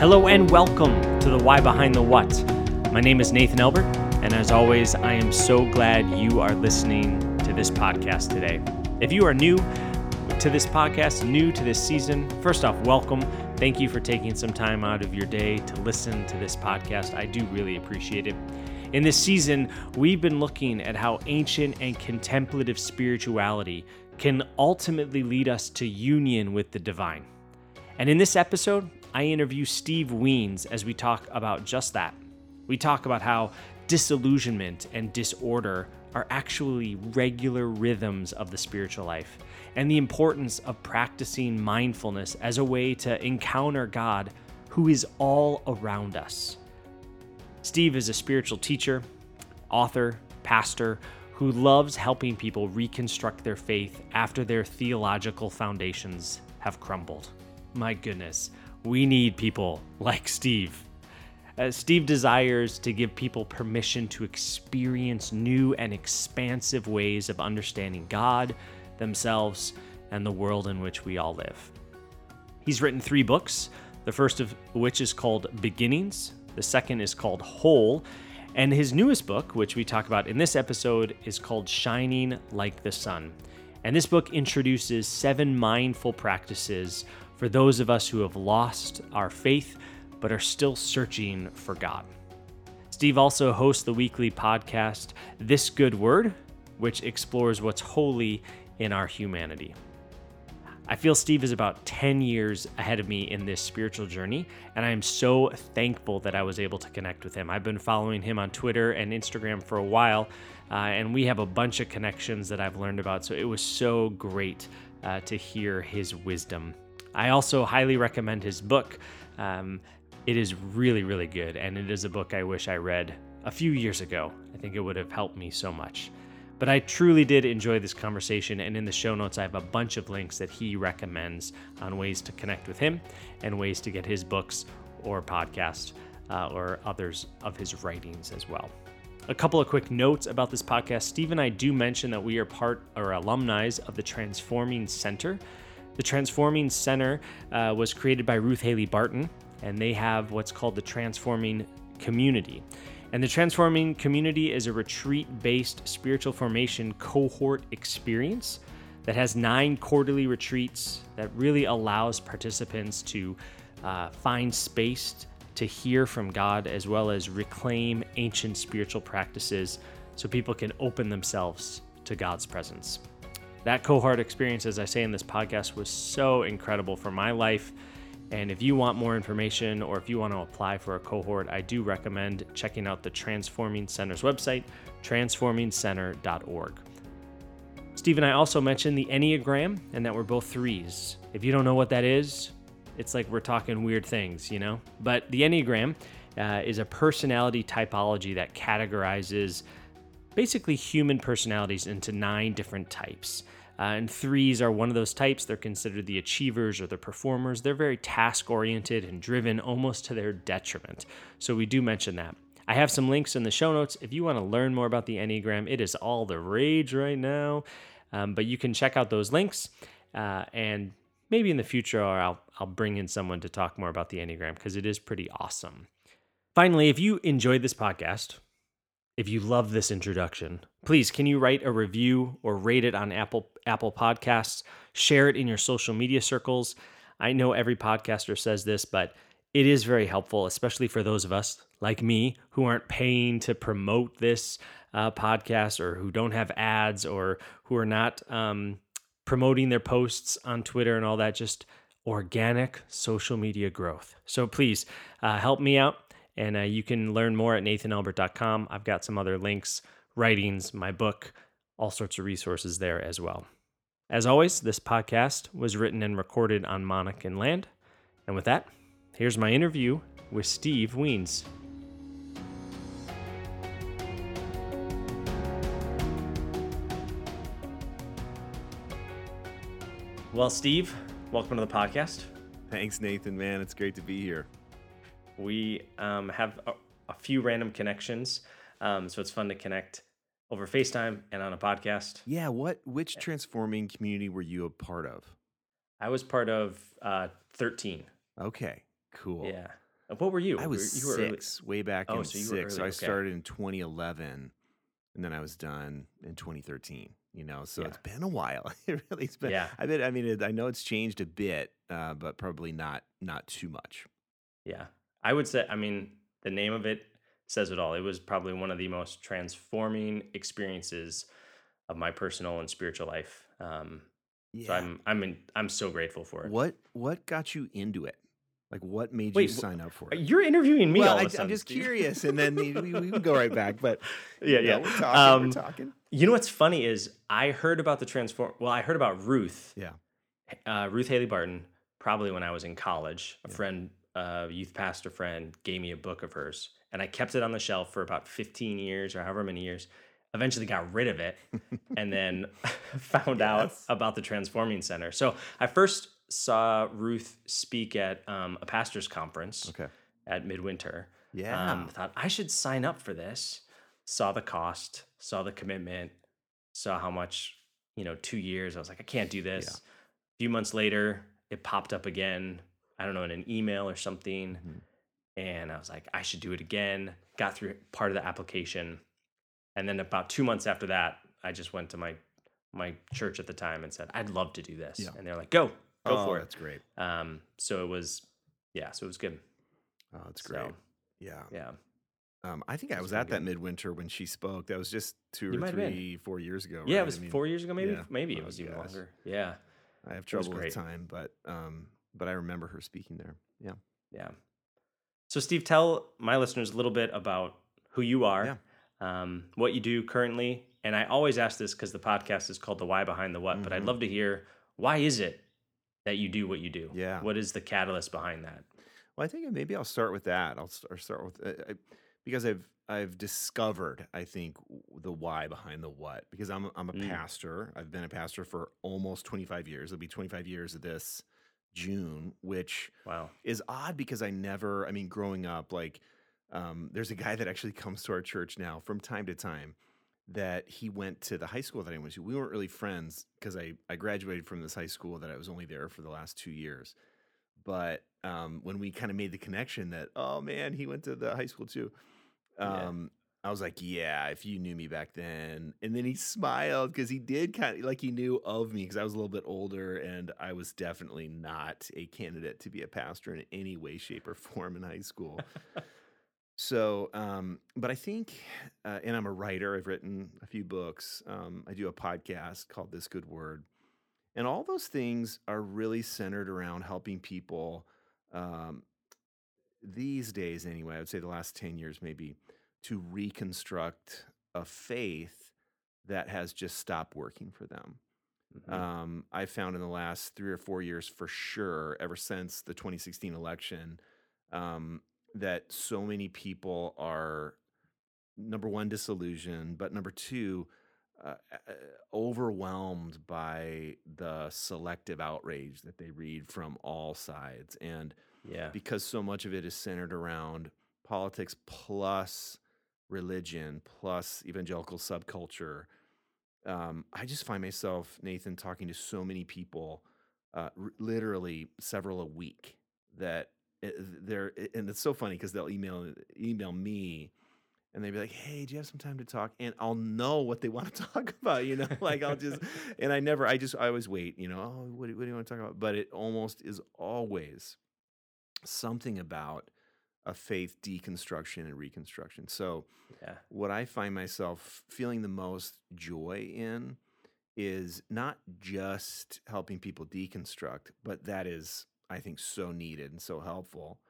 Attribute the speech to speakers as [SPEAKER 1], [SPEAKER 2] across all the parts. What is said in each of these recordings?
[SPEAKER 1] Hello and welcome to the Why Behind the What. My name is Nathan Elbert, and as always, I am so glad you are listening to this podcast today. If you are new to this podcast, new to this season, first off, welcome. Thank you for taking some time out of your day to listen to this podcast. I do really appreciate it. In this season, we've been looking at how ancient and contemplative spirituality can ultimately lead us to union with the divine. And in this episode, I interview Steve Wiens as we talk about just that. We talk about how disillusionment and disorder are actually regular rhythms of the spiritual life, and the importance of practicing mindfulness as a way to encounter God who is all around us. Steve is a spiritual teacher, author, pastor who loves helping people reconstruct their faith after their theological foundations have crumbled. My goodness, we need people like Steve. Uh, Steve desires to give people permission to experience new and expansive ways of understanding God, themselves, and the world in which we all live. He's written three books, the first of which is called Beginnings, the second is called Whole, and his newest book, which we talk about in this episode, is called Shining Like the Sun. And this book introduces seven mindful practices for those of us who have lost our faith but are still searching for God. Steve also hosts the weekly podcast, This Good Word, which explores what's holy in our humanity. I feel Steve is about 10 years ahead of me in this spiritual journey, and I am so thankful that I was able to connect with him. I've been following him on Twitter and Instagram for a while, uh, and we have a bunch of connections that I've learned about, so it was so great uh, to hear his wisdom I also highly recommend his book. Um, it is really, really good, and it is a book I wish I read a few years ago. I think it would have helped me so much. But I truly did enjoy this conversation, and in the show notes, I have a bunch of links that he recommends on ways to connect with him and ways to get his books or podcast uh, or others of his writings as well. A couple of quick notes about this podcast. Steve and I do mention that we are part or alumni of the Transforming Center. The Transforming Center uh, was created by Ruth Haley Barton, and they have what's called the Transforming Community. And the Transforming Community is a retreat based spiritual formation cohort experience that has nine quarterly retreats that really allows participants to uh, find space to hear from God as well as reclaim ancient spiritual practices so people can open themselves to God's presence. That cohort experience, as I say in this podcast, was so incredible for my life. And if you want more information or if you want to apply for a cohort, I do recommend checking out the Transforming Center's website, transformingcenter.org. Steve and I also mentioned the Enneagram and that we're both threes. If you don't know what that is, it's like we're talking weird things, you know? But the Enneagram uh, is a personality typology that categorizes basically human personalities into nine different types. Uh, and threes are one of those types. They're considered the achievers or the performers. They're very task oriented and driven almost to their detriment. So we do mention that. I have some links in the show notes. If you want to learn more about the Enneagram, it is all the rage right now. Um, but you can check out those links. Uh, and maybe in the future, I'll, I'll bring in someone to talk more about the Enneagram because it is pretty awesome. Finally, if you enjoyed this podcast, if you love this introduction, please can you write a review or rate it on Apple Apple Podcasts? Share it in your social media circles. I know every podcaster says this, but it is very helpful, especially for those of us like me who aren't paying to promote this uh, podcast or who don't have ads or who are not um, promoting their posts on Twitter and all that. Just organic social media growth. So please uh, help me out and uh, you can learn more at nathanelbert.com. I've got some other links, writings, my book, all sorts of resources there as well. As always, this podcast was written and recorded on Monacan land. And with that, here's my interview with Steve Wiens. Well, Steve, welcome to the podcast.
[SPEAKER 2] Thanks, Nathan, man. It's great to be here
[SPEAKER 1] we um, have a, a, few random connections, um, so it's fun to connect over FaceTime and on a podcast.
[SPEAKER 2] Yeah, what which transforming community were you a part of?
[SPEAKER 1] I was part of uh, 13.
[SPEAKER 2] Okay, cool.
[SPEAKER 1] Yeah. What were you?
[SPEAKER 2] I was
[SPEAKER 1] you were, you were early-
[SPEAKER 2] six, way back
[SPEAKER 1] Oh,
[SPEAKER 2] in
[SPEAKER 1] so you were
[SPEAKER 2] six. So I
[SPEAKER 1] okay.
[SPEAKER 2] started in 2011, and then I was done in 2013. You know, so
[SPEAKER 1] Yeah.
[SPEAKER 2] it's been a while. It really has been.
[SPEAKER 1] Yeah.
[SPEAKER 2] I bet. I mean, it, I know it's changed a bit, uh, but probably not not too much.
[SPEAKER 1] Yeah. I would say, I mean, the name of it says it all. It was probably one of the most transforming experiences of my personal and spiritual life. Um,
[SPEAKER 2] Yeah.
[SPEAKER 1] So I'm, I'm, in, I'm so grateful for it.
[SPEAKER 2] what What got you into it? Like, what made
[SPEAKER 1] Wait,
[SPEAKER 2] you sign up for
[SPEAKER 1] Uh,
[SPEAKER 2] it?
[SPEAKER 1] You're interviewing me
[SPEAKER 2] well, I,
[SPEAKER 1] of a sudden.
[SPEAKER 2] am just curious, and then we, we, we can go right back. But
[SPEAKER 1] Yeah, yeah.
[SPEAKER 2] know, we're talking.
[SPEAKER 1] Um,
[SPEAKER 2] we're talking.
[SPEAKER 1] You know what's funny is I heard about the transform. Well, I heard about Ruth.
[SPEAKER 2] Yeah.
[SPEAKER 1] Uh, Ruth Haley Barton. Probably when I was in college, a
[SPEAKER 2] Yeah.
[SPEAKER 1] friend, a youth pastor friend, gave me a book of hers, and I kept it on the shelf for about 15 years or however many years. Eventually, got rid of it, and then found out about the Transforming Center. So I first saw Ruth speak at um, a pastors' conference
[SPEAKER 2] Okay.
[SPEAKER 1] at Midwinter.
[SPEAKER 2] Yeah.
[SPEAKER 1] Um, thought I should sign up for this. Saw the cost, saw the commitment, saw how much, you know, two years. I was like, I can't do this. A few months later, it popped up again. I don't know, in an email or something.
[SPEAKER 2] Mhm.
[SPEAKER 1] And I was like, I should do it again. Got through part of the application. And then about two months after that, I just went to my my church at the time and said, I'd love to do this.
[SPEAKER 2] Yeah.
[SPEAKER 1] And they're like, go, go
[SPEAKER 2] oh,
[SPEAKER 1] for it.
[SPEAKER 2] That's great.
[SPEAKER 1] Um, so it was, yeah, so it was good.
[SPEAKER 2] Oh, that's
[SPEAKER 1] So,
[SPEAKER 2] great. Yeah.
[SPEAKER 1] yeah.
[SPEAKER 2] Um, I think I was at that midwinter when she spoke. That was just two
[SPEAKER 1] You
[SPEAKER 2] or
[SPEAKER 1] might have been.
[SPEAKER 2] three, four years ago.
[SPEAKER 1] Yeah,
[SPEAKER 2] right?
[SPEAKER 1] it was
[SPEAKER 2] I mean,
[SPEAKER 1] four years ago, maybe.
[SPEAKER 2] yeah.
[SPEAKER 1] Maybe it
[SPEAKER 2] Oh,
[SPEAKER 1] was even
[SPEAKER 2] gosh.
[SPEAKER 1] longer. Yeah,
[SPEAKER 2] I have trouble with time, but um, but I remember her speaking there. Yeah.
[SPEAKER 1] yeah. So, Steve, tell my listeners a little bit about who you are, um, what you do currently, and I always ask this because the podcast is called "The Why Behind the What." But I'd
[SPEAKER 2] Mhm.
[SPEAKER 1] love to hear why is it that you do what you do?
[SPEAKER 2] Yeah.
[SPEAKER 1] What is the catalyst behind that?
[SPEAKER 2] Well, I think maybe I'll start with that. I'll st- start with uh, I, because I've I've discovered I think the why behind the what because I'm a- I'm a
[SPEAKER 1] Mm.
[SPEAKER 2] pastor. I've been a pastor for almost 25 years. It'll be 25 years of this June, which
[SPEAKER 1] Wow.
[SPEAKER 2] is odd because I never, I mean, growing up, like, um, there's a guy that actually comes to our church now from time to time that he went to the high school that I went to. We weren't really friends because I, I graduated from this high school that I was only there for the last two years. But um, when we kind of made the connection that, oh man, he went to the high school too, um, I was like, yeah, if you knew me back then. And then he smiled because he did kind of like he knew of me because I was a little bit older and I was definitely not a candidate to be a pastor in any way, shape, or form in high school. so, um, but I think, uh, and I'm a writer, I've written a few books. Um, I do a podcast called This Good Word. And all those things are really centered around helping people um, these days, anyway, I would say the last 10 years maybe, to reconstruct a faith that has just stopped working for them.
[SPEAKER 1] Mhm.
[SPEAKER 2] Um, I found in the last three or four years, for sure, ever since the 2016 election, um, that so many people are number one disillusioned, but number two, uh, uh, overwhelmed by the selective outrage that they read from all sides, and
[SPEAKER 1] yeah.
[SPEAKER 2] because so much of it is centered around politics plus religion plus evangelical subculture. Um, I just find myself, Nathan, talking to so many people, uh, r- literally several a week. That it- they're, and it's so funny because they'll email email me, and they'd be like, "Hey, do you have some time to talk?" And I'll know what they want to talk about. You know, like I'll just, and I never, I just, I always wait. You know, oh, what, what do you want to talk about? But it almost is always something about a faith deconstruction and reconstruction. So,
[SPEAKER 1] Yeah.
[SPEAKER 2] what I find myself feeling the most joy in is not just helping people deconstruct, but that is, I think, so needed and so helpful.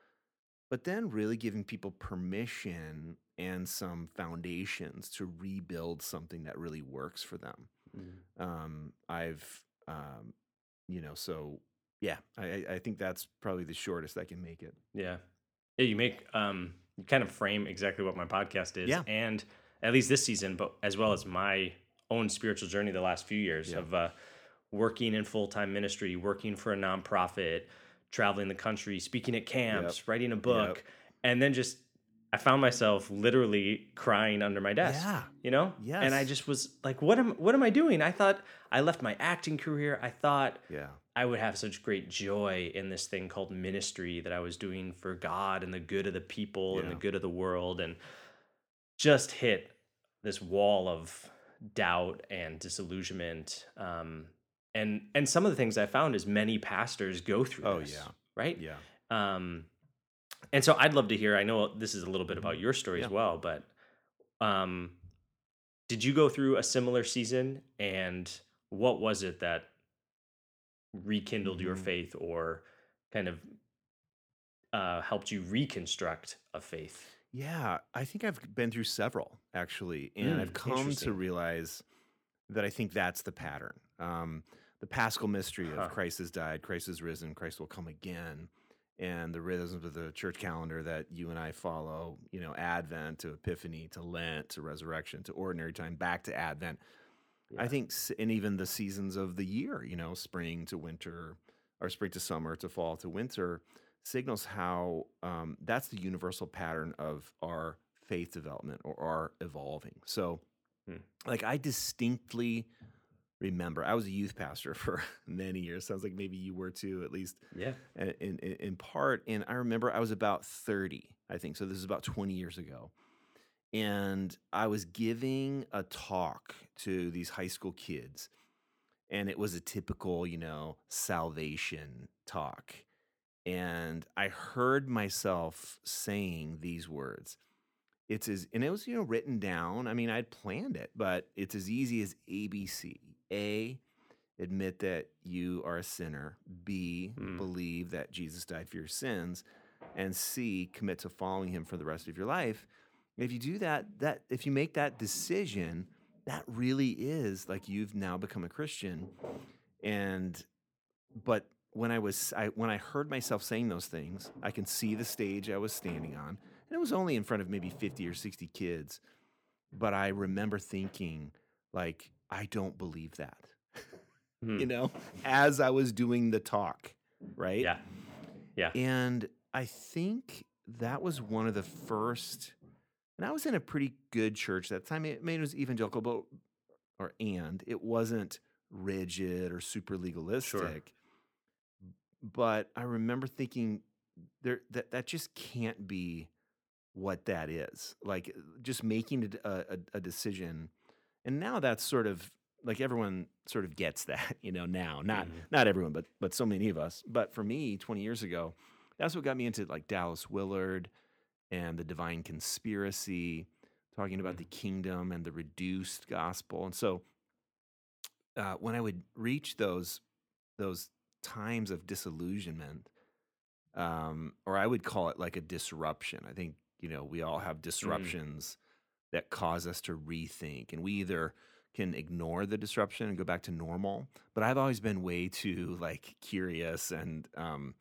[SPEAKER 2] But then really giving people permission and some foundations to rebuild something that really works for them.
[SPEAKER 1] Mhm.
[SPEAKER 2] Um, I've, um, you know, so yeah, I- I think that's probably the shortest I can make it.
[SPEAKER 1] Yeah. Yeah, you make um you kind of frame exactly what my podcast is
[SPEAKER 2] Yeah.
[SPEAKER 1] and at least this season, but as well as my own spiritual journey the last few years
[SPEAKER 2] Yeah.
[SPEAKER 1] of uh working in full-time ministry, working for a nonprofit, traveling the country, speaking at camps, writing a book, and then just I found myself literally crying under my desk.
[SPEAKER 2] Yeah.
[SPEAKER 1] You know? Yeah. And I just was like, what am what am I doing? I thought I left my acting career. I thought
[SPEAKER 2] Yeah.
[SPEAKER 1] I would have such great joy in this thing called ministry that I was doing for God and the good of the people and the good of the world and just hit this wall of doubt and disillusionment um, and and some of the things I found is many pastors go through
[SPEAKER 2] Oh,
[SPEAKER 1] this,
[SPEAKER 2] yeah.
[SPEAKER 1] right
[SPEAKER 2] Yeah.
[SPEAKER 1] um, and so I'd love to hear. I know this is a little bit about your story as
[SPEAKER 2] Mm-hmm.
[SPEAKER 1] Well, but um, did you go through a similar season? And what was it that rekindled your
[SPEAKER 2] Mhm.
[SPEAKER 1] faith or kind of uh, helped you reconstruct a faith?
[SPEAKER 2] Yeah, I think I've been through several actually, and
[SPEAKER 1] Mm,
[SPEAKER 2] I've come to realize that I think that's the pattern. Um, the Paschal mystery
[SPEAKER 1] Huh.
[SPEAKER 2] of Christ has died, Christ is risen, Christ will come again, and the rhythms of the church calendar that you and I follow, you know, Advent to Epiphany to Lent to Resurrection to Ordinary Time back to Advent. I think, and even the seasons of the year, you know, spring to winter, or spring to summer to fall to winter, signals how um, that's the universal pattern of our faith development or our evolving. So,
[SPEAKER 1] Hmm.
[SPEAKER 2] like, I distinctly remember I was a youth pastor for many years. Sounds like maybe you were too, at least
[SPEAKER 1] Yeah.
[SPEAKER 2] in, in, in part. And I remember I was about 30, I think. So this is about 20 years ago. And I was giving a talk to these high school kids. And it was a typical, you know, salvation talk. And I heard myself saying these words. It's as, and it was, you know, written down. I mean, I'd planned it, but it's as easy as ABC. A, admit that you are a sinner. B,
[SPEAKER 1] Mm.
[SPEAKER 2] believe that Jesus died for your sins. And C, commit to following him for the rest of your life. If you do that, that if you make that decision, that really is like you've now become a Christian. And but when I was I when I heard myself saying those things, I can see the stage I was standing on. And it was only in front of maybe 50 or 60 kids. But I remember thinking, like, I don't believe that.
[SPEAKER 1] Hmm.
[SPEAKER 2] You know, as I was doing the talk, right?
[SPEAKER 1] Yeah. Yeah.
[SPEAKER 2] And I think that was one of the first, and I was in a pretty good church that time. I mean, it was evangelical, but, or and it wasn't rigid or super legalistic. But I remember thinking there that that just can't be what that is. Like just making a, a, a decision, and now that's sort of like everyone sort of gets that, you know. Now, not
[SPEAKER 1] Mhm.
[SPEAKER 2] not everyone, but but so many of us. But for me, 20 years ago, that's what got me into like Dallas Willard and the divine conspiracy, talking about the kingdom and the reduced gospel. And so uh, when I would reach those those times of disillusionment, um, or I would call it like a disruption. I think you know we all have disruptions that cause us to rethink, and we either can ignore the disruption and go back to normal. But I've always been way too like curious and um,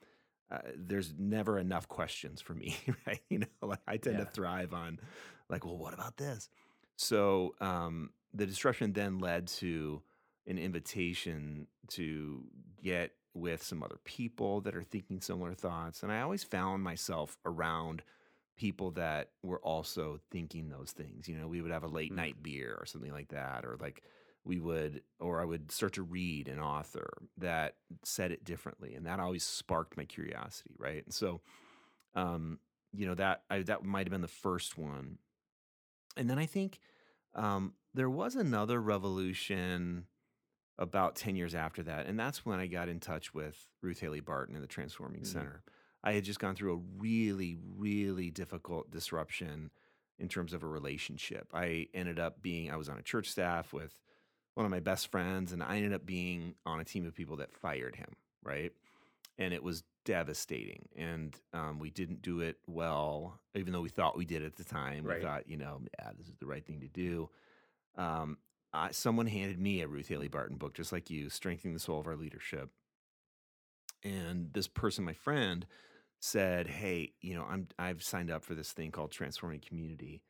[SPEAKER 2] uh, there's never enough questions for me, right? You know, like I tend
[SPEAKER 1] Yeah.
[SPEAKER 2] to thrive on, like, well, what about this? So um, the disruption then led to an invitation to get with some other people that are thinking similar thoughts, and I always found myself around people that were also thinking those things. You know, we would have a late
[SPEAKER 1] Mm.
[SPEAKER 2] night beer or something like that, or like we would, or I would start to read an author that said it differently, and that always sparked my curiosity, right? And so, um, you know, that I, that might have been the first one, and then I think um, there was another revolution about 10 years after that. And that's when I got in touch with Ruth Haley Barton and the Transforming
[SPEAKER 1] Mhm.
[SPEAKER 2] Center. I had just gone through a really, really difficult disruption in terms of a relationship. I ended up being, I was on a church staff with one of my best friends, and I ended up being on a team of people that fired him, right? And it was devastating. And um, we didn't do it well, even though we thought we did at the time.
[SPEAKER 1] Right.
[SPEAKER 2] We thought, you know, yeah, this is the right thing to do. Um, I, someone handed me a Ruth Haley Barton book, just like you, Strengthening the Soul of Our Leadership. And this person, my friend, said, "Hey, you know, I'm I've signed up for this thing called Transforming Community,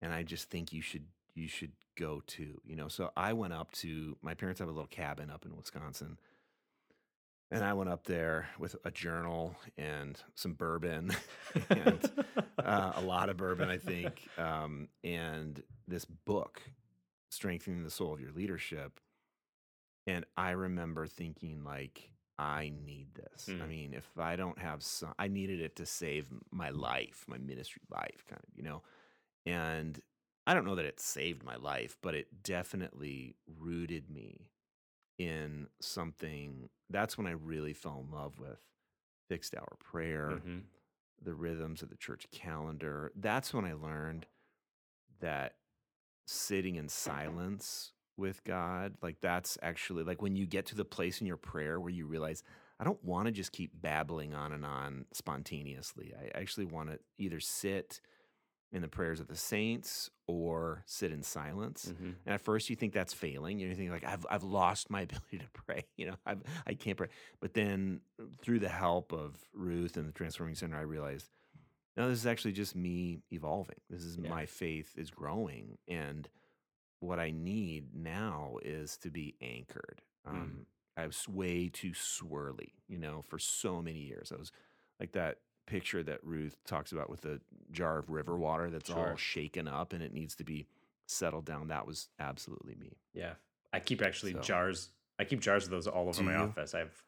[SPEAKER 2] and I just think you should you should go to, You know, so I went up to my parents have a little cabin up in Wisconsin, and I went up there with a journal and some bourbon and uh, a lot of bourbon, I think, um, and this book, Strengthening the Soul of Your Leadership. And I remember thinking, like, I need this. I
[SPEAKER 1] Mm.
[SPEAKER 2] mean, if I don't have some, I needed it to save my life, my ministry life, kind of, you know. And I don't know that it saved my life, but it definitely rooted me in something. That's when I really fell in love with fixed hour prayer,
[SPEAKER 1] hmm
[SPEAKER 2] the rhythms of the church calendar. That's when I learned that sitting in silence with God, like that's actually like when you get to the place in your prayer where you realize, I don't want to just keep babbling on and on spontaneously. I actually want to either sit in the prayers of the saints or sit in silence.
[SPEAKER 1] hmm
[SPEAKER 2] And at first you think that's failing. You think like I've I've lost my ability to pray. You know, I've I can't pray. But then through the help of Ruth and the Transforming Center, I realized no, this is actually just me evolving. This is
[SPEAKER 1] Yeah.
[SPEAKER 2] my faith is growing, and what I need now is to be anchored.
[SPEAKER 1] Mm.
[SPEAKER 2] Um, I was way too swirly, you know, for so many years. I was like that picture that Ruth talks about with the jar of river water that's all shaken up and it needs to be settled down. That was absolutely me.
[SPEAKER 1] Yeah. I keep actually
[SPEAKER 2] So-
[SPEAKER 1] jars. I keep jars of those all over my
[SPEAKER 2] you?
[SPEAKER 1] office. I have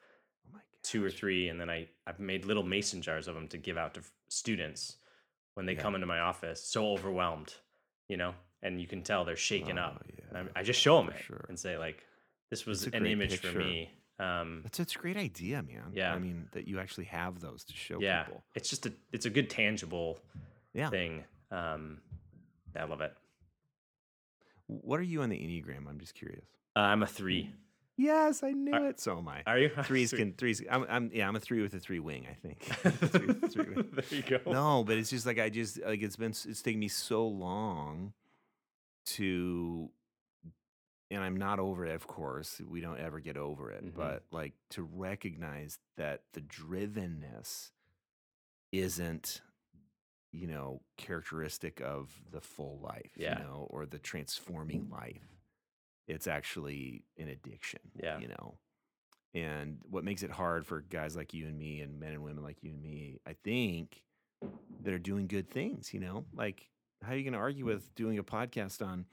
[SPEAKER 2] Oh my
[SPEAKER 1] two or three, and then I I've made little mason jars of them to give out to f- students when they
[SPEAKER 2] Yeah.
[SPEAKER 1] come into my office. So overwhelmed, you know, and you can tell they're shaken oh, up.
[SPEAKER 2] Oh,
[SPEAKER 1] And
[SPEAKER 2] yeah,
[SPEAKER 1] I, I just show them it
[SPEAKER 2] sure.
[SPEAKER 1] and say like, "This was an image for me." Um,
[SPEAKER 2] That's it's a great idea, man.
[SPEAKER 1] Yeah.
[SPEAKER 2] I mean that you actually have those to show
[SPEAKER 1] yeah,
[SPEAKER 2] people.
[SPEAKER 1] it's just a it's a good tangible
[SPEAKER 2] Yeah.
[SPEAKER 1] thing. Um, I love it.
[SPEAKER 2] What are you on the Enneagram? I'm just curious.
[SPEAKER 1] Uh, I'm a three.
[SPEAKER 2] Yes, I knew
[SPEAKER 1] Are-
[SPEAKER 2] it. So am I.
[SPEAKER 1] Are you
[SPEAKER 2] Threes can threes. I'm, I'm yeah. I'm a three with a three wing. I think. Three three wing.
[SPEAKER 1] there you go.
[SPEAKER 2] no, but it's just like I just like it's been it's taken me so long to and I'm not over it, of course. We don't ever get over it,
[SPEAKER 1] Mhm.
[SPEAKER 2] but like to recognize that the drivenness isn't you know characteristic of the full life,
[SPEAKER 1] Yeah.
[SPEAKER 2] you know, or the transforming life. It's actually an addiction,
[SPEAKER 1] Yeah.
[SPEAKER 2] you know. And what makes it hard for guys like you and me and men and women like you and me, I think, that are doing good things, you know? Like, how are you going to argue with doing a podcast on,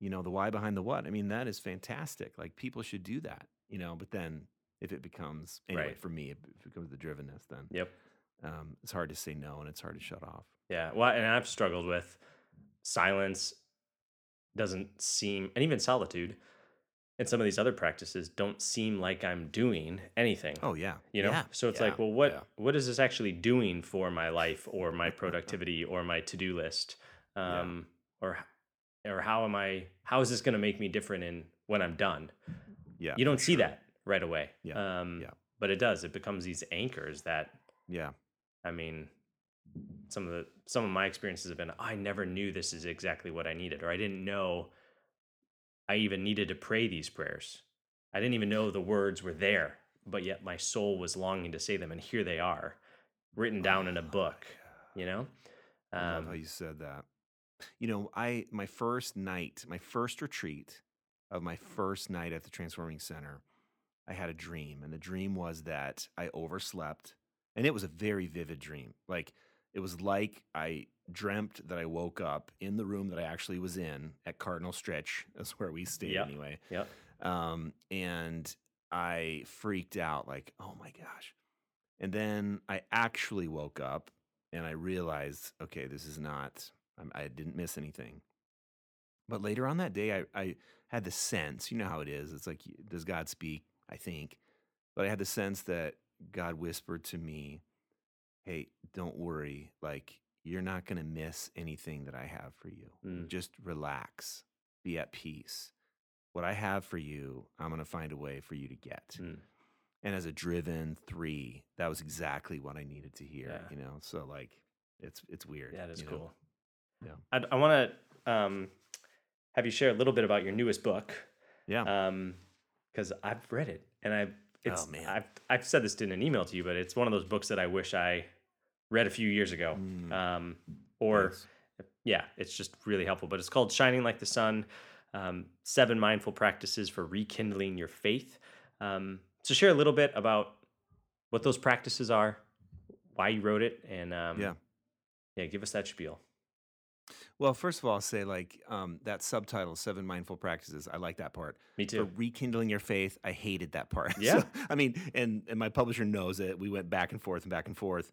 [SPEAKER 2] you know, the why behind the what? I mean, that is fantastic. Like, people should do that, you know? But then if it becomes, anyway,
[SPEAKER 1] Right.
[SPEAKER 2] for me, if it becomes the drivenness, then
[SPEAKER 1] Yep.
[SPEAKER 2] um, it's hard to say no and it's hard to shut off.
[SPEAKER 1] Yeah. Well, and I've struggled with silence doesn't seem, and even solitude and some of these other practices don't seem like I'm doing anything.
[SPEAKER 2] Oh, yeah.
[SPEAKER 1] You know?
[SPEAKER 2] Yeah,
[SPEAKER 1] So it's
[SPEAKER 2] yeah,
[SPEAKER 1] like, well, what
[SPEAKER 2] yeah.
[SPEAKER 1] what is this actually doing for my life or my productivity or my to-do list? Um or or how am I how is this going to make me different in when I'm done?
[SPEAKER 2] Yeah.
[SPEAKER 1] you don't see
[SPEAKER 2] sure.
[SPEAKER 1] that right away.
[SPEAKER 2] Yeah,
[SPEAKER 1] Um
[SPEAKER 2] yeah.
[SPEAKER 1] but it does. It becomes these anchors that
[SPEAKER 2] Yeah.
[SPEAKER 1] I mean, some of the some of my experiences have been I never knew this is exactly what I needed, or I didn't know I even needed to pray these prayers. I didn't even know the words were there, but yet my soul was longing to say them, and here they are, written down in a
[SPEAKER 2] Oh,
[SPEAKER 1] book. You know,
[SPEAKER 2] I love how
[SPEAKER 1] um,
[SPEAKER 2] you said that. You know, I my first night, my first retreat of my first night at the Transforming Center, I had a dream, and the dream was that I overslept, and it was a very vivid dream. Like it was like I dreamt that I woke up in the room that I actually was in at Cardinal Stritch. That's where we stayed
[SPEAKER 1] Yep.
[SPEAKER 2] anyway.
[SPEAKER 1] yep,
[SPEAKER 2] Um, and I freaked out, like, oh my gosh. And then I actually woke up and I realized, okay, this is not, I didn't miss anything. But later on that day, I, I had the sense, you know how it is. It's like, does God speak? I think. But I had the sense that God whispered to me, hey, don't worry. Like, you're not going to miss anything that I have for you.
[SPEAKER 1] Mm.
[SPEAKER 2] Just relax, be at peace. What I have for you, I'm going to find a way for you to get.
[SPEAKER 1] Mm.
[SPEAKER 2] And as a driven three, that was exactly what I needed to hear.
[SPEAKER 1] Yeah.
[SPEAKER 2] You know, so like, it's it's weird.
[SPEAKER 1] yeah, that is
[SPEAKER 2] cool. know? Yeah.
[SPEAKER 1] I, I want to um, have you share a little bit about your newest book.
[SPEAKER 2] Yeah.
[SPEAKER 1] um because i've read it and i've it's
[SPEAKER 2] Oh, man.
[SPEAKER 1] i've i've said this in an email to you but it's one of those books that i wish i read a few years ago
[SPEAKER 2] Mm.
[SPEAKER 1] um or
[SPEAKER 2] Yes.
[SPEAKER 1] yeah it's just really helpful but it's called shining like the sun um, seven mindful practices for rekindling your faith um, so share a little bit about what those practices are why you wrote it and um,
[SPEAKER 2] Yeah.
[SPEAKER 1] yeah give us that spiel
[SPEAKER 2] Well, first of all, I'll say like um, that subtitle, Seven Mindful Practices. I like that part.
[SPEAKER 1] Me too.
[SPEAKER 2] For rekindling your faith, I hated that part.
[SPEAKER 1] Yeah.
[SPEAKER 2] So, I mean, and and my publisher knows it. We went back and forth and back and forth.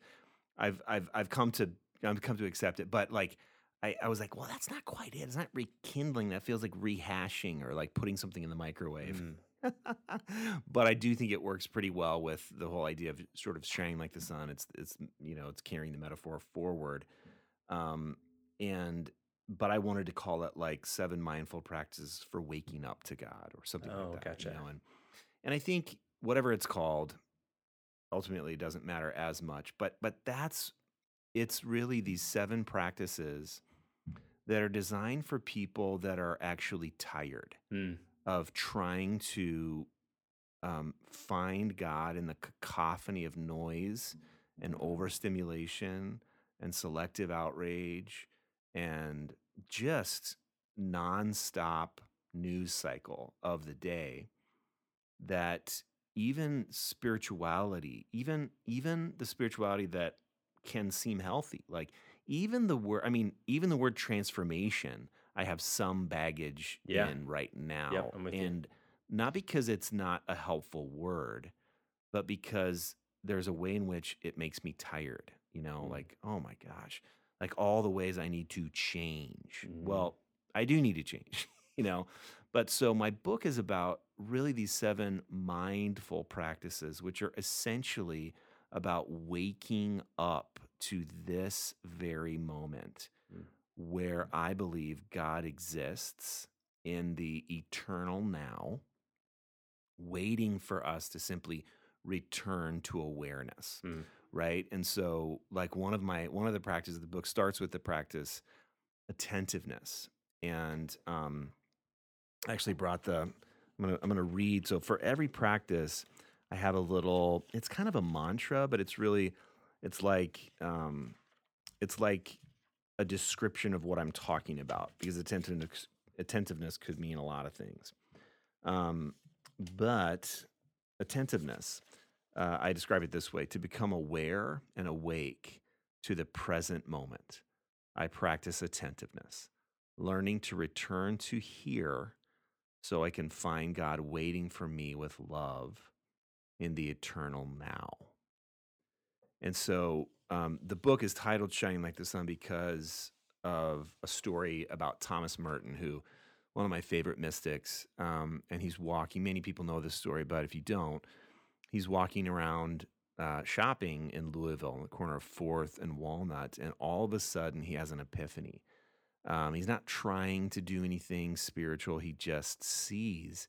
[SPEAKER 2] I've I've I've come to I've come to accept it, but like. I, I was like, well, that's not quite it. It's not rekindling. That feels like rehashing or like putting something in the microwave.
[SPEAKER 1] Mm.
[SPEAKER 2] but I do think it works pretty well with the whole idea of sort of shining like the sun. It's it's you know it's carrying the metaphor forward, um, and but I wanted to call it like seven mindful practices for waking up to God or something
[SPEAKER 1] Oh,
[SPEAKER 2] like that.
[SPEAKER 1] gotcha.
[SPEAKER 2] You know? And and I think whatever it's called, ultimately it doesn't matter as much. But but that's it's really these seven practices that are designed for people that are actually tired
[SPEAKER 1] Mm.
[SPEAKER 2] of trying to um, find God in the cacophony of noise and overstimulation and selective outrage and just nonstop news cycle of the day that even spirituality even even the spirituality that can seem healthy like even the word i mean even the word transformation i have some baggage
[SPEAKER 1] Yeah.
[SPEAKER 2] in right now
[SPEAKER 1] with you.
[SPEAKER 2] and not because it's not a helpful word but because there's a way in which it makes me tired you know
[SPEAKER 1] Mm.
[SPEAKER 2] like oh my gosh like all the ways i need to change
[SPEAKER 1] Mm.
[SPEAKER 2] well i do need to change you know but so my book is about really these seven mindful practices which are essentially about waking up to this very moment
[SPEAKER 1] Mm.
[SPEAKER 2] where i believe god exists in the eternal now waiting for us to simply return to awareness
[SPEAKER 1] Mm.
[SPEAKER 2] Right? And so like one of my one of the practices of the book starts with the practice attentiveness. And um i actually brought the i'm gonna i'm gonna read so for every practice i have a little it's kind of a mantra but it's really it's like um it's like a description of what i'm talking about because attentiveness attentiveness could mean a lot of things. Um but attentiveness uh, I describe it this way to become aware and awake to the present moment. I practice attentiveness, learning to return to here so I can find God waiting for me with love in the eternal now. And so um, the book is titled Shining Like the Sun because of a story about Thomas Merton, who one of my favorite mystics. Um, and he's walking, many people know this story, but if you don't, he's walking around uh, shopping in Louisville on the corner of Fourth and Walnut, and all of a sudden he has an epiphany. Um, he's not trying to do anything spiritual. He just sees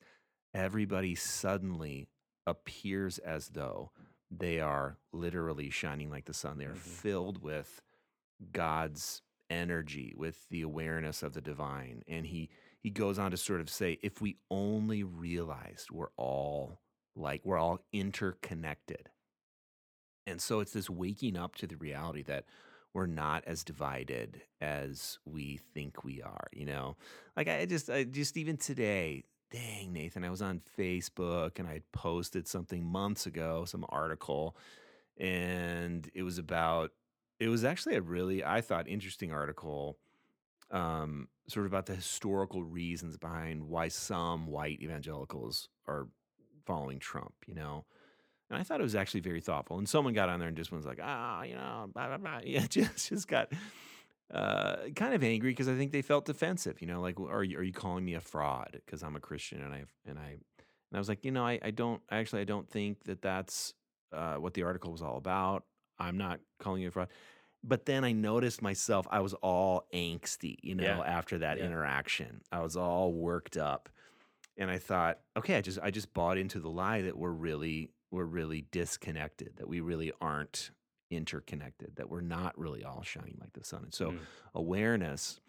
[SPEAKER 2] everybody suddenly appears as though they are literally shining like the sun. They are
[SPEAKER 1] Mhm.
[SPEAKER 2] filled with God's energy, with the awareness of the divine. And he he goes on to sort of say, if we only realized we're all like we're all interconnected. And so it's this waking up to the reality that we're not as divided as we think we are, you know? Like I just I just even today, dang Nathan, I was on Facebook and I had posted something months ago, some article, and it was about it was actually a really I thought interesting article um sort of about the historical reasons behind why some white evangelicals are following Trump, you know. And I thought it was actually very thoughtful. And someone got on there and just was like, ah, you know, blah, blah, blah. Yeah, just, just got uh, kind of angry because I think they felt defensive. You know, like, are you, are you calling me a fraud because I'm a Christian? And I and I and I was like, you know, I, I don't actually I don't think that that's uh, what the article was all about. I'm not calling you a fraud. But then I noticed myself, I was all angsty, you know,
[SPEAKER 1] Yeah.
[SPEAKER 2] after that
[SPEAKER 1] Yeah.
[SPEAKER 2] interaction. I was all worked up and I thought, okay, I just I just bought into the lie that we're really we're really disconnected, that we really aren't interconnected, that we're not really all shining like the sun. And so
[SPEAKER 1] Mm.
[SPEAKER 2] awareness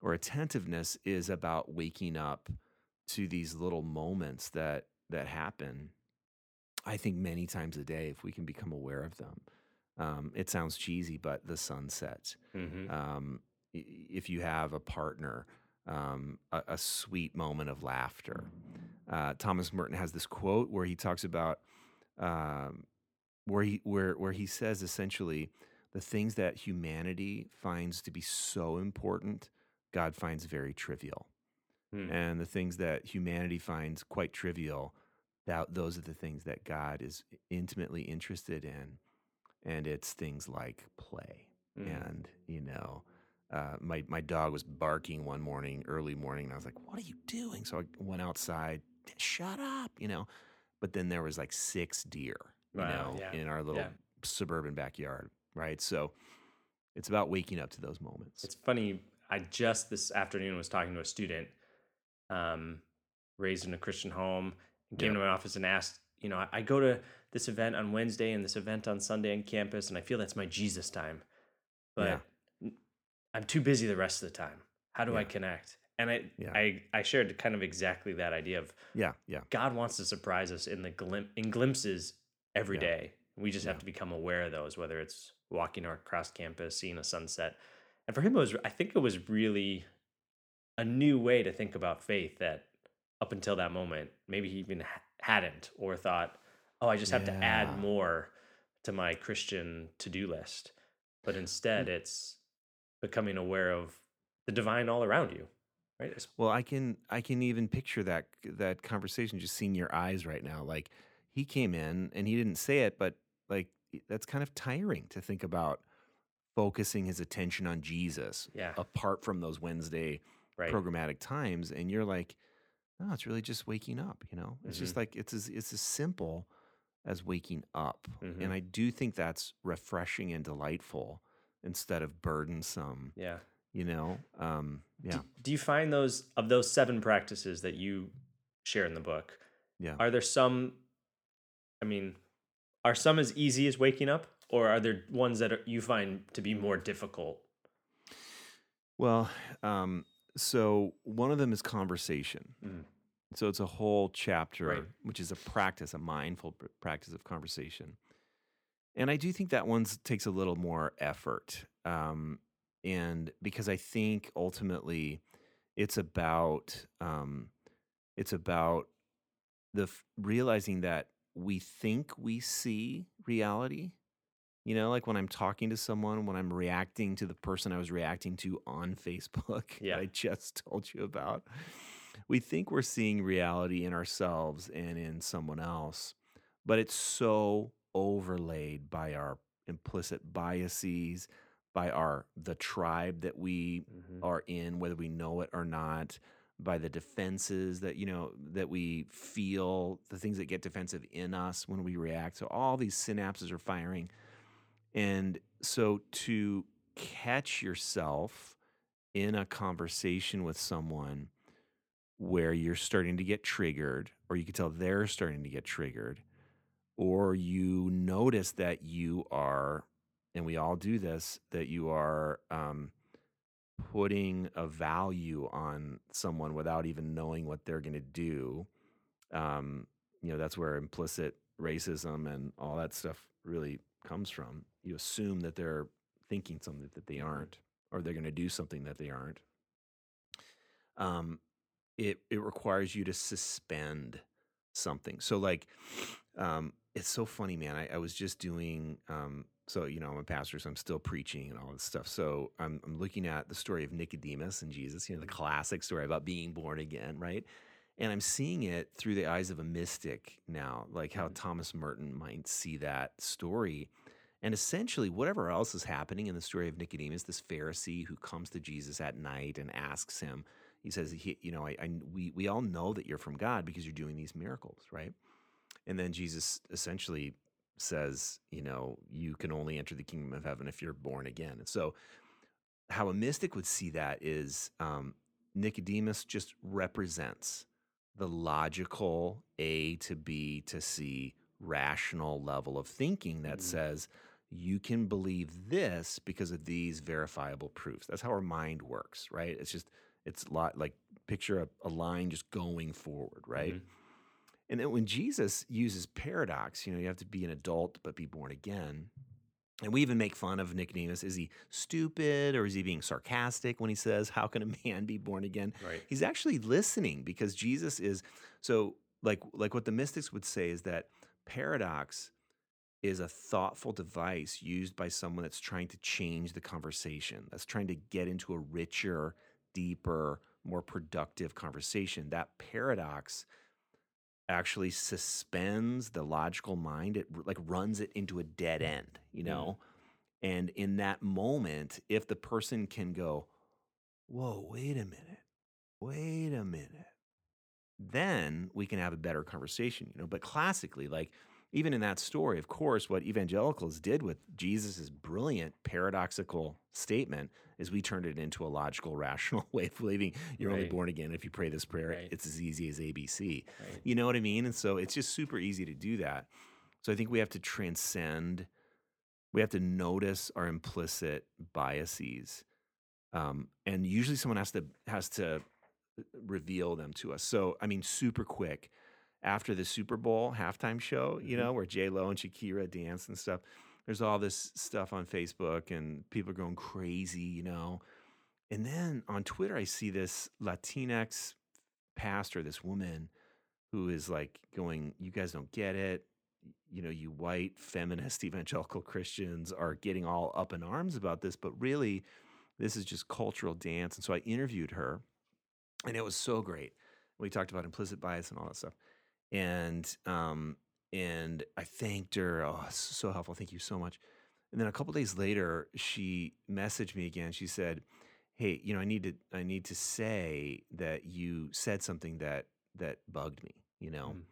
[SPEAKER 2] or attentiveness is about waking up to these little moments that that happen. I think many times a day, if we can become aware of them. Um, it sounds cheesy, but the sun sets
[SPEAKER 1] Mhm.
[SPEAKER 2] um, if you have a partner, um, a, a sweet moment of laughter. Uh, Thomas Merton has this quote where he talks about um, where he where where he says essentially the things that humanity finds to be so important God finds very trivial.
[SPEAKER 1] Hmm.
[SPEAKER 2] And the things that humanity finds quite trivial, that those are the things that God is intimately interested in. And it's things like play.
[SPEAKER 1] Mm.
[SPEAKER 2] And, you know, uh, my, my dog was barking one morning, early morning, and I was like, What are you doing? So I went outside, shut up, you know. But then there was like six deer, you
[SPEAKER 1] Wow,
[SPEAKER 2] know,
[SPEAKER 1] yeah,
[SPEAKER 2] in our little
[SPEAKER 1] yeah.
[SPEAKER 2] suburban backyard, right? So it's about waking up to those moments.
[SPEAKER 1] It's funny. I just this afternoon was talking to a student, um, raised in a Christian home, came
[SPEAKER 2] Yeah.
[SPEAKER 1] to my office and asked, you know, I, I go to this event on Wednesday and this event on Sunday on campus, and I feel that's my Jesus time, but
[SPEAKER 2] Yeah.
[SPEAKER 1] I'm too busy the rest of the time. How do I connect? And I,
[SPEAKER 2] Yeah.
[SPEAKER 1] I, I shared kind of exactly that idea of
[SPEAKER 2] yeah, yeah,
[SPEAKER 1] God wants to surprise us in the glim- in glimpses every
[SPEAKER 2] Yeah.
[SPEAKER 1] day. We just have to become aware of those, whether it's walking across campus, seeing a sunset. And for him, it was I think it was really a new way to think about faith that up until that moment, maybe he even hadn't or thought, oh, I just have to add more to my Christian to do list. But instead, it's becoming aware of the divine all around you, right?
[SPEAKER 2] Well, I can I can even picture that that conversation just seeing your eyes right now. Like he came in and he didn't say it, but like that's kind of tiring to think about focusing his attention on Jesus
[SPEAKER 1] Yeah.
[SPEAKER 2] apart from those Wednesday
[SPEAKER 1] right.
[SPEAKER 2] programmatic times and you're like no it's really just waking up you know it's just like it's as it's as simple as waking up
[SPEAKER 1] Mhm.
[SPEAKER 2] and i do think that's refreshing and delightful instead of burdensome
[SPEAKER 1] Yeah.
[SPEAKER 2] you know um yeah
[SPEAKER 1] Do, do you find those of those seven practices that you share in the book?
[SPEAKER 2] Yeah.
[SPEAKER 1] Are there some? I mean, are some as easy as waking up, or are there ones that are, you find to be more difficult?
[SPEAKER 2] Well, um, so one of them is conversation.
[SPEAKER 1] Mm.
[SPEAKER 2] So it's a whole chapter,
[SPEAKER 1] Right.
[SPEAKER 2] which is a practice, a mindful pr- practice of conversation. And I do think that one takes a little more effort. Um, and because I think ultimately it's about um, it's about the f- realizing that we think we see reality you know, like when I'm talking to someone, when I'm reacting to the person I was reacting to on Facebook
[SPEAKER 1] Yeah.
[SPEAKER 2] that I just told you about, we think we're seeing reality in ourselves and in someone else, but it's so overlaid by our implicit biases, by our the tribe that we
[SPEAKER 1] Mhm.
[SPEAKER 2] are in, whether we know it or not, by the defenses that you know that we feel, the things that get defensive in us when we react. So all these synapses are firing. And so to catch yourself in a conversation with someone where you're starting to get triggered, or you can tell they're starting to get triggered, or you notice that you are, and we all do this, that you are um, putting a value on someone without even knowing what they're going to do. Um, you know, that's where implicit racism and all that stuff really comes from. You assume that they're thinking something that they aren't, or they're going to do something that they aren't. Um, it it requires you to suspend something. So like, um, it's so funny, man. I, I was just doing. Um, so you know, I'm a pastor, so I'm still preaching and all this stuff. So I'm I'm looking at the story of Nicodemus and Jesus. You know, the classic story about being born again, right? And I'm seeing it through the eyes of a mystic now, like how Thomas Merton might see that story. And essentially, whatever else is happening in the story of Nicodemus, this Pharisee who comes to Jesus at night and asks him, he says, he, "You know, I, I, we we all know that you're from God because you're doing these miracles, right?" And then Jesus essentially says, "You know, you can only enter the kingdom of heaven if you're born again." And so, how a mystic would see that is um, Nicodemus just represents the logical A to B to C rational level of thinking that
[SPEAKER 1] Mhm.
[SPEAKER 2] says you can believe this because of these verifiable proofs. That's how our mind works, right? It's just it's lot like picture a, a line just going forward, right?
[SPEAKER 1] Mhm.
[SPEAKER 2] And then when Jesus uses paradox, you know, you have to be an adult but be born again. And we even make fun of Nicodemus. Is he stupid or is he being sarcastic when he says, How can a man be born again?
[SPEAKER 1] Right.
[SPEAKER 2] He's actually listening because Jesus is so like like what the mystics would say is that paradox is a thoughtful device used by someone that's trying to change the conversation, that's trying to get into a richer, deeper, more productive conversation. That paradox actually suspends the logical mind. It like runs it into a dead mm. end, you mm. know? And in that moment, if the person can go, whoa, wait a minute, wait a minute, then we can have a better conversation, you know? But classically, like, even in that story, of course, what evangelicals did with Jesus' brilliant paradoxical statement is we turned it into a logical, rational way of believing you're only born again if you pray this prayer.
[SPEAKER 1] Right.
[SPEAKER 2] It's as easy as ABC.
[SPEAKER 1] Right.
[SPEAKER 2] You know what I mean? And so it's just super easy to do that. So I think we have to transcend, we have to notice our implicit biases. Um, and usually someone has to has to uh, reveal them to us. So I mean, super quick after the Super Bowl halftime show, you
[SPEAKER 1] Mhm.
[SPEAKER 2] know, where J Lo and Shakira dance and stuff. There's all this stuff on Facebook, and people are going crazy, you know. And then on Twitter, I see this Latinx pastor, this woman who is like going, You guys don't get it. You know, you white feminist evangelical Christians are getting all up in arms about this, but really, this is just cultural dance. And so I interviewed her, and it was so great. We talked about implicit bias and all that stuff. And um, and I thanked her. Oh, so helpful. Thank you so much. And then a couple days later, she messaged me again. She said, "Hey, you know, I need to I need to say that you said something that that bugged me. You know."
[SPEAKER 1] Mm.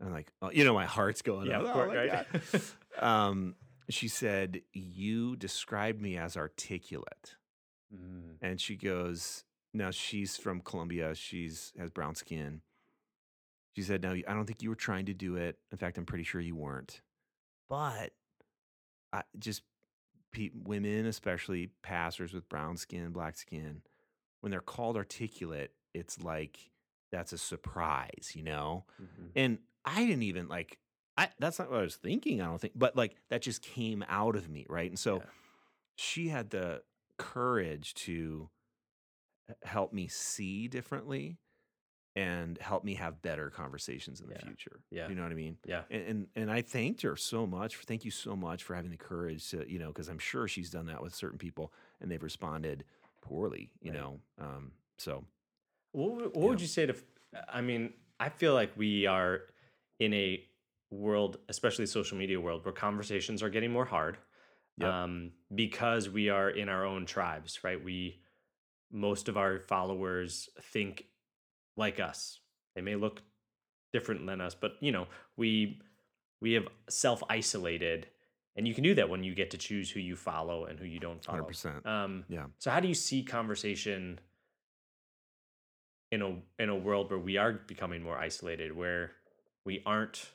[SPEAKER 2] And I'm like, oh, you know, my heart's going.
[SPEAKER 1] Yeah,
[SPEAKER 2] up. Oh,
[SPEAKER 1] right?
[SPEAKER 2] Um, she said, "You described me as articulate."
[SPEAKER 1] Mm.
[SPEAKER 2] and she goes now she's from colombia she's has brown skin she said no i don't think you were trying to do it in fact i'm pretty sure you weren't but I, just pe- women especially pastors with brown skin black skin when they're called articulate it's like that's a surprise you know
[SPEAKER 1] Mhm.
[SPEAKER 2] and i didn't even like I, that's not what i was thinking i don't think but like that just came out of me right and so
[SPEAKER 1] Yeah.
[SPEAKER 2] she had the courage to help me see differently and help me have better conversations in the
[SPEAKER 1] Yeah.
[SPEAKER 2] future.
[SPEAKER 1] Yeah.
[SPEAKER 2] You know what I mean?
[SPEAKER 1] Yeah.
[SPEAKER 2] And, and and I thanked her so much. Thank you so much for having the courage to, you know, because I'm sure she's done that with certain people and they've responded poorly, you
[SPEAKER 1] Right.
[SPEAKER 2] know. Um, so
[SPEAKER 1] What, would- what
[SPEAKER 2] Yeah.
[SPEAKER 1] would you say to? I mean, I feel like we are in a world, especially social media world, where conversations are getting more hard.
[SPEAKER 2] Yep.
[SPEAKER 1] Um, because we are in our own tribes, right? We most of our followers think like us. They may look different than us, but you know, we we have self isolated, and you can do that when you get to choose who you follow and who you don't follow.
[SPEAKER 2] 100%.
[SPEAKER 1] Um,
[SPEAKER 2] Yeah.
[SPEAKER 1] So how do you see conversation in a in a world where we are becoming more isolated, where we aren't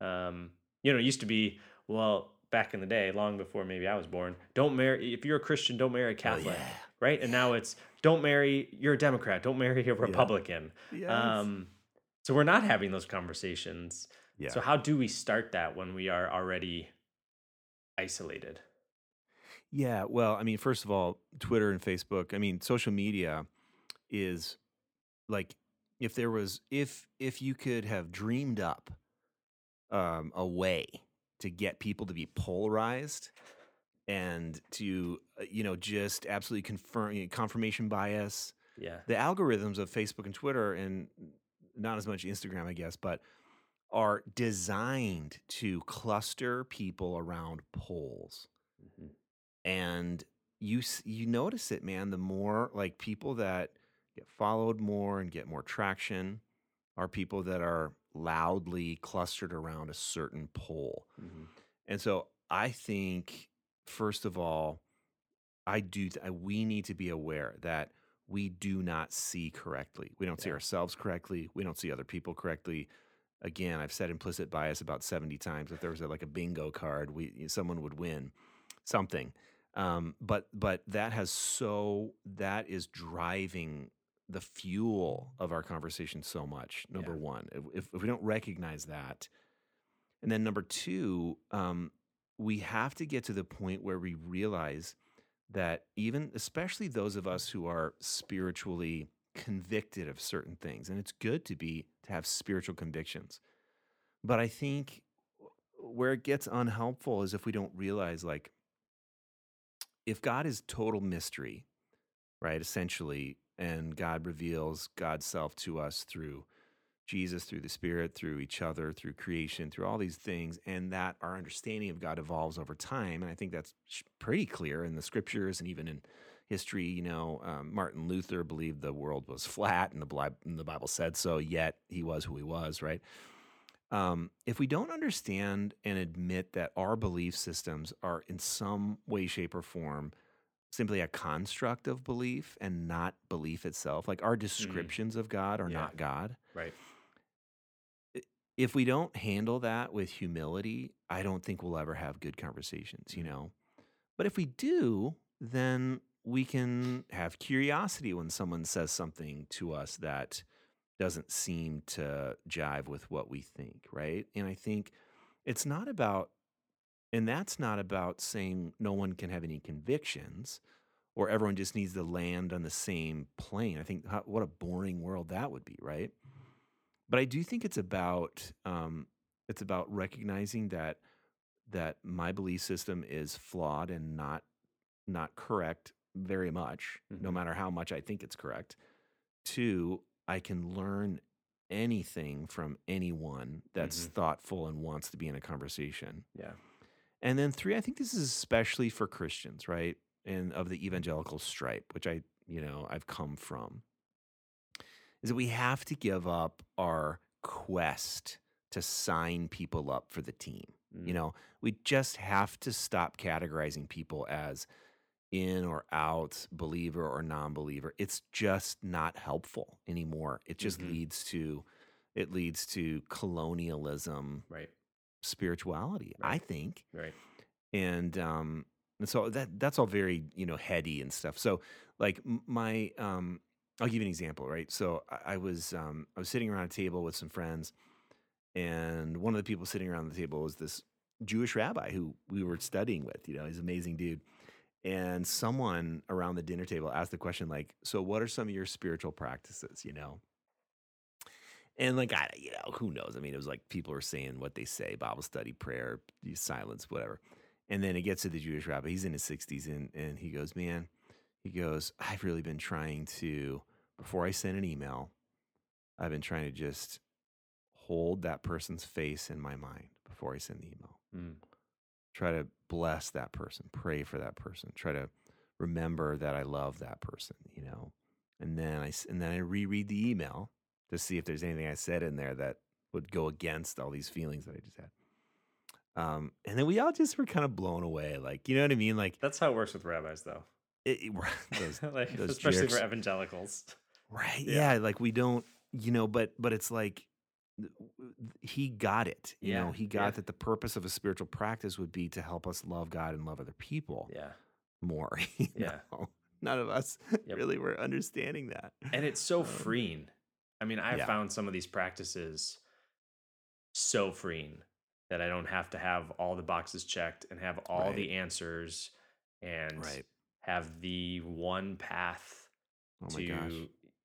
[SPEAKER 1] um, you know, it used to be, well, back in the day, long before maybe I was born, don't marry if you're a Christian, don't marry a Catholic.
[SPEAKER 2] Oh, yeah.
[SPEAKER 1] Right? And now it's don't marry you're a Democrat, don't marry a Republican.
[SPEAKER 2] Yes.
[SPEAKER 1] Um so we're not having those conversations.
[SPEAKER 2] yeah.
[SPEAKER 1] So how do we start that when we are already isolated?
[SPEAKER 2] Yeah, well, I mean, first of all, Twitter and Facebook, I mean, social media is like if there was if if you could have dreamed up um a way to get people to be polarized and to uh, you know just absolutely confirm you know, confirmation bias
[SPEAKER 1] Yeah.
[SPEAKER 2] the algorithms of Facebook and Twitter and not as much Instagram, I guess, but are designed to cluster people around poles
[SPEAKER 1] Mhm.
[SPEAKER 2] and you you notice it man the more like people that get followed more and get more traction are people that are loudly clustered around a certain pole
[SPEAKER 1] Mhm.
[SPEAKER 2] and so i think first of all i do th- we need to be aware that we do not see correctly. We don't see ourselves correctly. We don't see other people correctly. Again i've said implicit bias about 70 times if there was a, like a bingo card we someone would win something. Um, but but that has so that is driving the fuel of our conversation so much number
[SPEAKER 1] Yeah.
[SPEAKER 2] one. If, if, if we don't recognize that and then number two um, we have to get to the point where we realize that even especially those of us who are spiritually convicted of certain things and it's good to be to have spiritual convictions but i think where it gets unhelpful is if we don't realize like if god is total mystery right essentially and God reveals God's self to us through Jesus, through the Spirit, through each other, through creation, through all these things, and that our understanding of God evolves over time. And I think that's pretty clear in the scriptures and even in history. You know, um, Martin Luther believed the world was flat, and the, and the Bible said so, yet he was who he was, right? Um, if we don't understand and admit that our belief systems are in some way, shape, or form simply a construct of belief and not belief itself, like our
[SPEAKER 1] Mm.
[SPEAKER 2] descriptions of God are
[SPEAKER 1] Yeah.
[SPEAKER 2] not God,
[SPEAKER 1] Right.
[SPEAKER 2] If we don't handle that with humility, I don't think we'll ever have good conversations, you know? But if we do, then we can have curiosity when someone says something to us that doesn't seem to jive with what we think, right? And I think it's not about, and that's not about saying no one can have any convictions or everyone just needs to land on the same plane. I think what a boring world that would be, right? But I do think it's about um, it's about recognizing that that my belief system is flawed and not not correct very much, no
[SPEAKER 1] Mhm.
[SPEAKER 2] matter how much I think it's correct. Two, I can learn anything from anyone that's
[SPEAKER 1] Mhm.
[SPEAKER 2] thoughtful and wants to be in a conversation.
[SPEAKER 1] Yeah.
[SPEAKER 2] And then three, I think this is especially for Christians, right? And of the evangelical stripe, which I, you know, I've come from, is that we have to give up our quest to sign people up for the team. You
[SPEAKER 1] Mm.
[SPEAKER 2] know, we just have to stop categorizing people as in or out, believer or non-believer. It's just not helpful anymore. It just
[SPEAKER 1] Mhm.
[SPEAKER 2] leads to it leads to colonialism
[SPEAKER 1] Right.
[SPEAKER 2] spirituality, I think.
[SPEAKER 1] Right.
[SPEAKER 2] And um and so that that's all very, you know, heady and stuff. So like my um I'll give you an example, right? So I, was um I was sitting around a table with some friends and one of the people sitting around the table was this Jewish rabbi who we were studying with, you know, he's an amazing dude. And someone around the dinner table asked the question like, "So what are some of your spiritual practices, you know?" And like I, you know, who knows? I mean, it was like people were saying what they say: Bible study, prayer, silence, whatever. And then it gets to the Jewish rabbi. He's in his sixties, and and he goes, "Man," he goes, "I've really been trying to before I send an email, I've been trying to just hold that person's face in my mind before I send the email.
[SPEAKER 1] Mm.
[SPEAKER 2] Try to bless that person, pray for that person, try to remember that I love that person, you know. And then I and then I reread the email to see if there's anything I said in there that would go against all these feelings that I just had. Um, and then we all just were kind of blown away, like you know what I mean, like
[SPEAKER 1] That's how it works with rabbis, though.
[SPEAKER 2] It, those
[SPEAKER 1] like, especially
[SPEAKER 2] jerks.
[SPEAKER 1] for evangelicals.
[SPEAKER 2] Right.
[SPEAKER 1] Yeah.
[SPEAKER 2] Yeah. Like we don't, you know, but but it's like he got it. You know, he got
[SPEAKER 1] yeah.
[SPEAKER 2] that the purpose of a spiritual practice would be to help us love God and love other people
[SPEAKER 1] Yeah.
[SPEAKER 2] more.
[SPEAKER 1] Yeah.
[SPEAKER 2] know? None of us
[SPEAKER 1] Yep.
[SPEAKER 2] really were understanding that.
[SPEAKER 1] And it's so
[SPEAKER 2] Um,
[SPEAKER 1] freeing. I mean, I've
[SPEAKER 2] yeah.
[SPEAKER 1] found some of these practices so freeing that I don't have to have all the boxes checked and have all the answers and
[SPEAKER 2] Right.
[SPEAKER 1] Have the one path
[SPEAKER 2] Oh
[SPEAKER 1] to
[SPEAKER 2] gosh.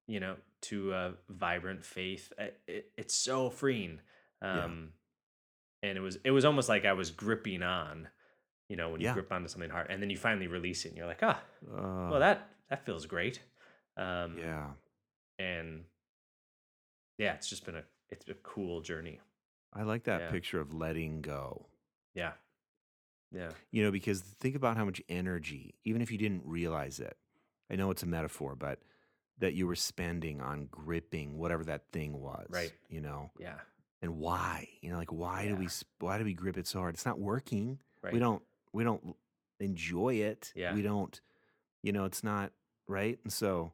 [SPEAKER 1] you know to a vibrant faith I- it, it's so freeing
[SPEAKER 2] Yeah.
[SPEAKER 1] um and it was it was almost like i was gripping on you know when you
[SPEAKER 2] Yeah.
[SPEAKER 1] grip onto something hard and then you finally release it and you're like ah
[SPEAKER 2] Uh,
[SPEAKER 1] well that that feels great um
[SPEAKER 2] yeah.
[SPEAKER 1] and yeah it's just been a it's a cool journey
[SPEAKER 2] I like that
[SPEAKER 1] Yeah.
[SPEAKER 2] picture of letting go.
[SPEAKER 1] yeah yeah
[SPEAKER 2] You know, because think about how much energy, even if you didn't realize it, I know it's a metaphor, but that you were spending on gripping whatever that thing was.
[SPEAKER 1] Right.
[SPEAKER 2] You know,
[SPEAKER 1] yeah
[SPEAKER 2] and why? You know, like why do we why do we grip it so hard? It's not working.
[SPEAKER 1] right
[SPEAKER 2] We don't we don't enjoy it.
[SPEAKER 1] Yeah.
[SPEAKER 2] We don't. You know, it's not right. And so,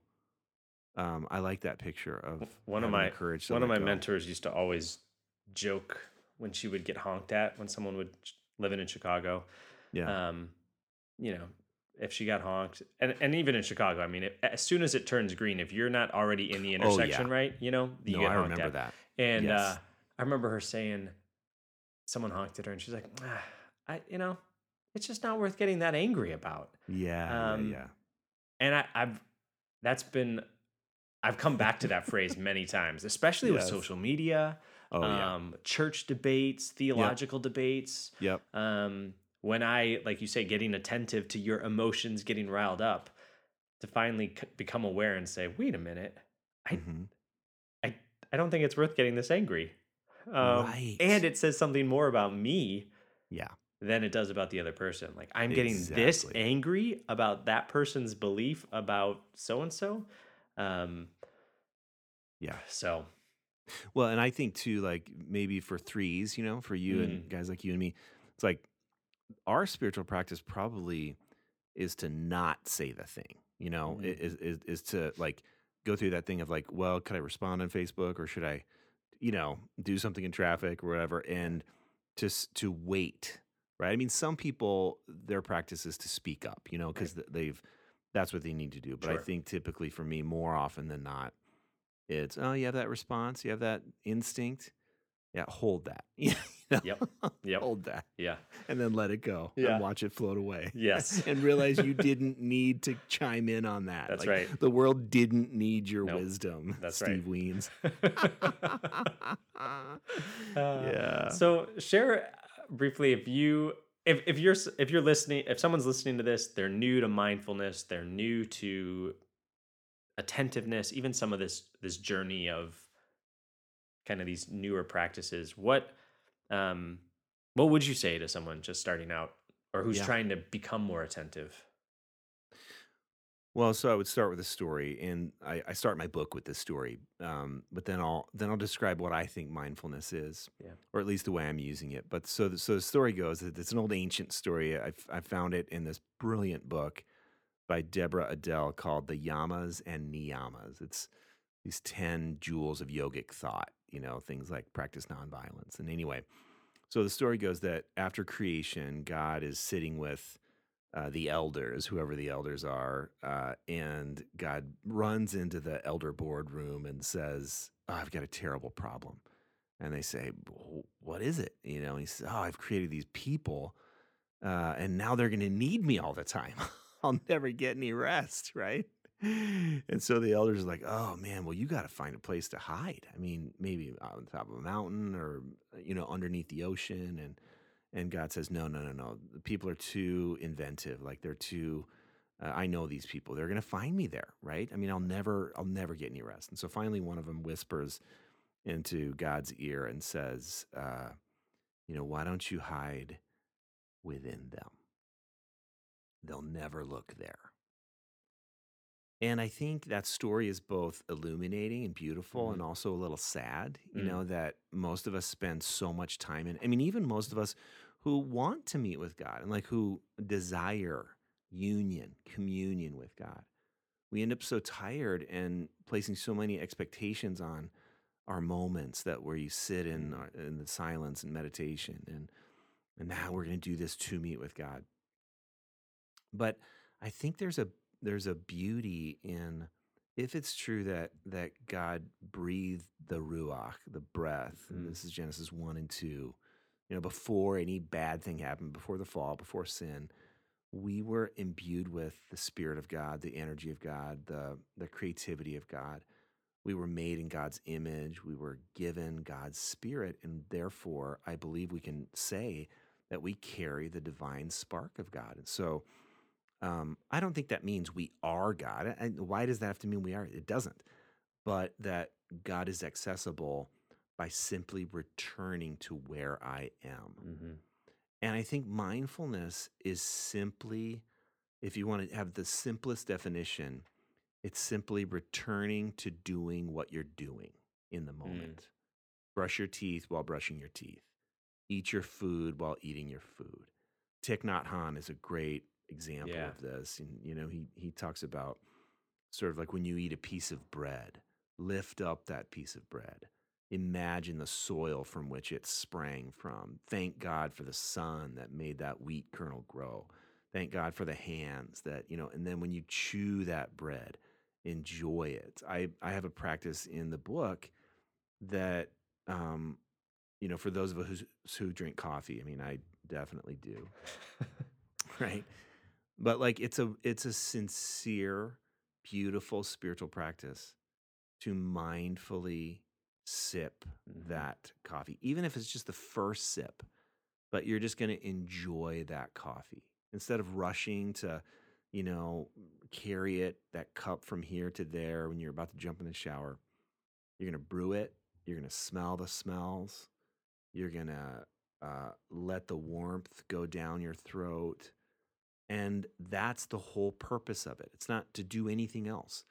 [SPEAKER 2] um, I like that picture of
[SPEAKER 1] one of my
[SPEAKER 2] courage.
[SPEAKER 1] One of my
[SPEAKER 2] go.
[SPEAKER 1] mentors used to always joke when she would get honked at when someone would living in Chicago.
[SPEAKER 2] Yeah.
[SPEAKER 1] Um, you know, if she got honked, and and even in Chicago, I mean, it, as soon as it turns green, if you're not already in the
[SPEAKER 2] Oh, yeah.
[SPEAKER 1] intersection, right, you know, you
[SPEAKER 2] no,
[SPEAKER 1] get
[SPEAKER 2] I
[SPEAKER 1] honked
[SPEAKER 2] remember
[SPEAKER 1] at.
[SPEAKER 2] that.
[SPEAKER 1] And
[SPEAKER 2] Yes.
[SPEAKER 1] uh, I remember her saying, someone honked at her, and she's like, ah, I, you know, it's just not worth getting that angry about.
[SPEAKER 2] Yeah.
[SPEAKER 1] um,
[SPEAKER 2] yeah. Yeah.
[SPEAKER 1] And I, I've that's been I've come back to that phrase many times, especially with social media,
[SPEAKER 2] Oh yeah.
[SPEAKER 1] um, church debates, theological debates.
[SPEAKER 2] Yep.
[SPEAKER 1] Um, when I, like you say, getting attentive to your emotions, getting riled up, to finally c- become aware and say, wait a minute, I,
[SPEAKER 2] Mhm.
[SPEAKER 1] I, I don't think it's worth getting this angry. Um,
[SPEAKER 2] Right.
[SPEAKER 1] And it says something more about me
[SPEAKER 2] Yeah.
[SPEAKER 1] than it does about the other person. Like I'm getting this angry about that person's belief about so and so. Um,
[SPEAKER 2] Yeah.
[SPEAKER 1] so
[SPEAKER 2] Well, and I think too, like maybe for threes, you know, for you
[SPEAKER 1] Mm.
[SPEAKER 2] and guys like you and me, it's like our spiritual practice probably is to not say the thing, you know,
[SPEAKER 1] Mhm.
[SPEAKER 2] is, is is to like go through that thing of like, well, could I respond on Facebook or should I, you know, do something in traffic or whatever, and just to wait, right? I mean, some people their practice is to speak up, you know, because they've that's what they need to do. But I think typically for me, more often than not, it's oh, you have that response, you have that instinct. Yeah, hold that. Yeah.
[SPEAKER 1] Yep. Yep.
[SPEAKER 2] hold that.
[SPEAKER 1] yeah.
[SPEAKER 2] And then let it go.
[SPEAKER 1] Yeah.
[SPEAKER 2] And watch it float away.
[SPEAKER 1] Yes.
[SPEAKER 2] and realize you didn't need to chime in on that.
[SPEAKER 1] That's
[SPEAKER 2] Like,
[SPEAKER 1] right.
[SPEAKER 2] The world didn't need your
[SPEAKER 1] Nope.
[SPEAKER 2] wisdom.
[SPEAKER 1] That's right.
[SPEAKER 2] Steve Wiens.
[SPEAKER 1] Uh,
[SPEAKER 2] yeah.
[SPEAKER 1] So share uh, briefly if you if if you're if you're listening if someone's listening to this they're new to mindfulness they're new to attentiveness even some of this this journey of kind of these newer practices what um what would you say to someone just starting out or who's
[SPEAKER 2] Yeah.
[SPEAKER 1] trying to become more attentive
[SPEAKER 2] Well, so I would start with a story, and I, I start my book with this story. Um, but then I'll then I'll describe what I think mindfulness is,
[SPEAKER 1] Yeah.
[SPEAKER 2] or at least the way I'm using it. But so the, so the story goes that it's an old ancient story. I, I found it in this brilliant book by Deborah Adele called "The Yamas and Niyamas." It's these ten jewels of yogic thought. You know, things like practice nonviolence. And anyway, so the story goes that after creation, God is sitting with uh, the elders, whoever the elders are, uh, and God runs into the elder boardroom and says, oh, "I've got a terrible problem." And they say, "What is it?" You know, he says, "Oh, I've created these people, uh, and now they're going to need me all the time. I'll never get any rest, right?" And so the elders are like, "Oh man, well you got to find a place to hide. I mean, maybe on top of a mountain or you know underneath the ocean." And and God says, no, no, no, no. The people are too inventive. Like they're too. Uh, I know these people. They're going to find me there, right? I mean, I'll never, I'll never get any rest. And so finally, one of them whispers into God's ear and says, uh, "You know, why don't you hide within them? They'll never look there." And I think that story is both illuminating and beautiful
[SPEAKER 1] Mhm.
[SPEAKER 2] and also a little sad, you
[SPEAKER 1] Mm.
[SPEAKER 2] know, that most of us spend so much time in. I mean, even most of us who want to meet with God and like who desire union, communion with God, we end up so tired and placing so many expectations on our moments that where you sit in,
[SPEAKER 1] Mm.
[SPEAKER 2] in the silence and meditation and and now we're going to do this to meet with God. But I think there's a there's a beauty in if it's true that that God breathed the ruach, the breath, and
[SPEAKER 1] Mm.
[SPEAKER 2] this is Genesis one and two. You know, before any bad thing happened, before the fall, before sin, we were imbued with the Spirit of God, the energy of God, the the creativity of God. We were made in God's image. We were given God's Spirit, and therefore, I believe we can say that we carry the divine spark of God. And so, um, I don't think that means we are God. And why does that have to mean we are? It doesn't. But that God is accessible by simply returning to where I am.
[SPEAKER 1] mm-hmm.
[SPEAKER 2] And I think mindfulness is simply, if you want to have the simplest definition, it's simply returning to doing what you're doing in the moment. Brush your teeth while brushing your teeth. Eat your food while eating your food. Thich Nhat Hanh is a great example
[SPEAKER 1] Yeah.
[SPEAKER 2] of this. And, you know, he, he talks about sort of like when you eat a piece of bread, lift up that piece of bread. Imagine the soil from which it sprang from. Thank God for the sun that made that wheat kernel grow. Thank God for the hands that, you know, and then when you chew that bread, enjoy it. I, I have a practice in the book that, um, you know, for those of us who, who drink coffee, I mean, I definitely do, right? But like it's a it's a sincere, beautiful spiritual practice to mindfully sip
[SPEAKER 1] Mhm.
[SPEAKER 2] that coffee, even if it's just the first sip. But you're just going to enjoy that coffee instead of rushing to you know, carry it, that cup from here to there when you're about to jump in the shower. You're going to brew it. You're going to smell the smells. You're going to uh, let the warmth go down your throat. And that's the whole purpose of it. It's not to do anything else.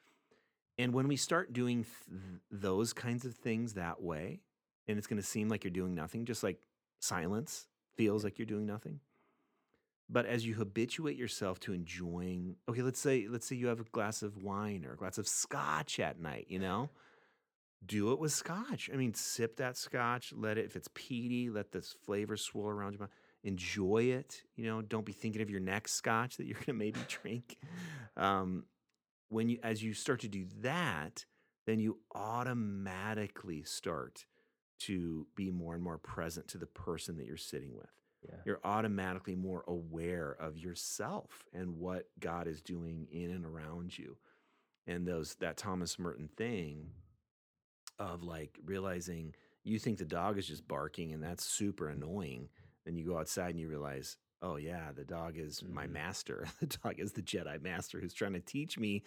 [SPEAKER 2] And when we start doing th- those kinds of things that way, and it's going to seem like you're doing nothing, just like silence feels like you're doing nothing. But as you habituate yourself to enjoying, okay, let's say let's say you have a glass of wine or a glass of scotch at night, you know? Do it with scotch. I mean, sip that scotch, let it if it's peaty, let this flavor swirl around your mouth. Enjoy it, you know, don't be thinking of your next scotch that you're going to maybe drink. Um, when you as you start to do that, then you automatically start to be more and more present to the person that you're sitting with.
[SPEAKER 1] Yeah.
[SPEAKER 2] You're automatically more aware of yourself and what God is doing in and around you. And those that Thomas Merton thing of like realizing you think the dog is just barking and that's super annoying. Then you go outside and you realize, oh yeah, the dog is my
[SPEAKER 1] Mhm.
[SPEAKER 2] master. The dog is the Jedi master who's trying to teach me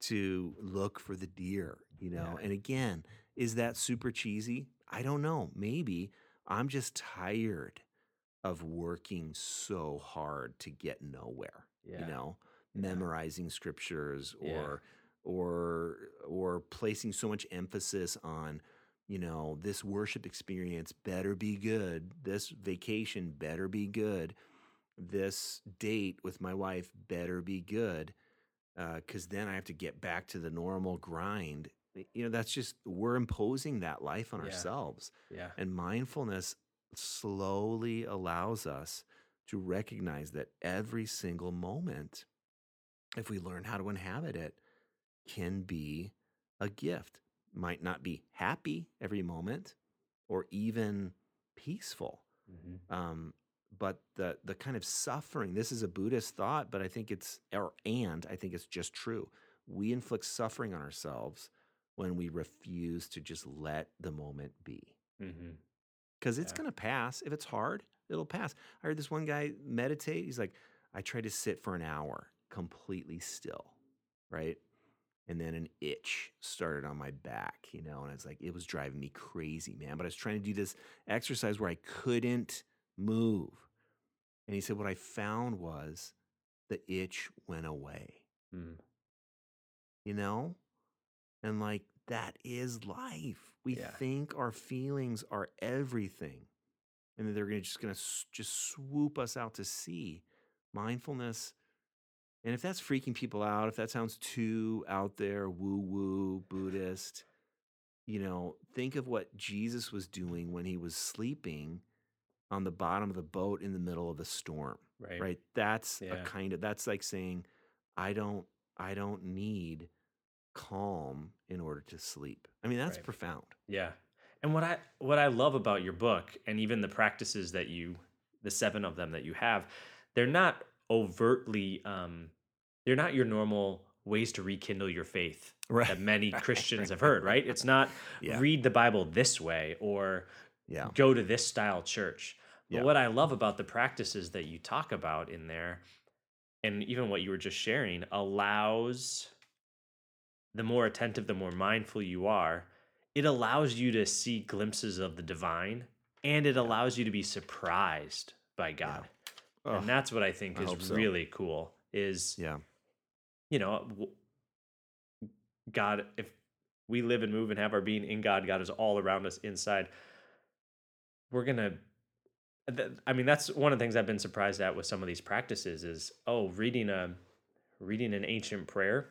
[SPEAKER 2] to look for the deer, you know?
[SPEAKER 1] Yeah.
[SPEAKER 2] And again, is that super cheesy? I don't know. Maybe I'm just tired of working so hard to get nowhere,
[SPEAKER 1] Yeah.
[SPEAKER 2] you know,
[SPEAKER 1] Yeah.
[SPEAKER 2] memorizing scriptures or or or placing so much emphasis on you know this worship experience better be good this vacation better be good this date with my wife better be good uh, because then i have to get back to the normal grind you know that's just we're imposing that life on
[SPEAKER 1] Yeah.
[SPEAKER 2] ourselves
[SPEAKER 1] Yeah.
[SPEAKER 2] and mindfulness slowly allows us to recognize that every single moment if we learn how to inhabit it can be a gift might not be happy every moment or even peaceful.
[SPEAKER 1] Mhm.
[SPEAKER 2] um, but the the kind of suffering this is a buddhist thought but i think it's or and i think it's just true. We inflict suffering on ourselves when we refuse to just let the moment be.
[SPEAKER 1] Mhm.
[SPEAKER 2] because it's
[SPEAKER 1] Yeah.
[SPEAKER 2] going to pass. If it's hard it'll pass. I heard this one guy meditate. He's like i tried to sit for an hour completely still right and then an itch started on my back, you know, and it's like it was driving me crazy, man. But I was trying to do this exercise where I couldn't move. And he said, What I found was the itch went away,
[SPEAKER 1] Mm.
[SPEAKER 2] you know? And like that is life. We
[SPEAKER 1] Yeah.
[SPEAKER 2] think our feelings are everything. And that they're gonna just gonna just swoop us out to sea. Mindfulness and if that's freaking people out, if that sounds too out there, woo woo, Buddhist, you know, think of what Jesus was doing when he was sleeping on the bottom of the boat in the middle of a storm,
[SPEAKER 1] Right.
[SPEAKER 2] right? That's a kind of, that's like saying, I don't, I don't need calm in order to sleep. I mean, that's
[SPEAKER 1] Right.
[SPEAKER 2] profound.
[SPEAKER 1] Yeah. And what I what I love about your book and even the practices that you the seven of them that you have, they're not overtly um they're not your normal ways to rekindle your faith
[SPEAKER 2] Right.
[SPEAKER 1] that many Christians have heard, right? It's not
[SPEAKER 2] Yeah.
[SPEAKER 1] read the Bible this way or
[SPEAKER 2] Yeah.
[SPEAKER 1] go to this style church. But
[SPEAKER 2] Yeah.
[SPEAKER 1] what I love about the practices that you talk about in there, and even what you were just sharing, allows the more attentive, the more mindful you are, it allows you to see glimpses of the divine and it allows you to be surprised by God.
[SPEAKER 2] Ugh,
[SPEAKER 1] And that's what I think
[SPEAKER 2] I
[SPEAKER 1] is
[SPEAKER 2] so.
[SPEAKER 1] really cool is
[SPEAKER 2] yeah.
[SPEAKER 1] you know, God, if we live and move and have our being in God, God is all around us inside. We're going to, I mean, that's one of the things I've been surprised at with some of these practices is, oh, reading a, reading an ancient prayer.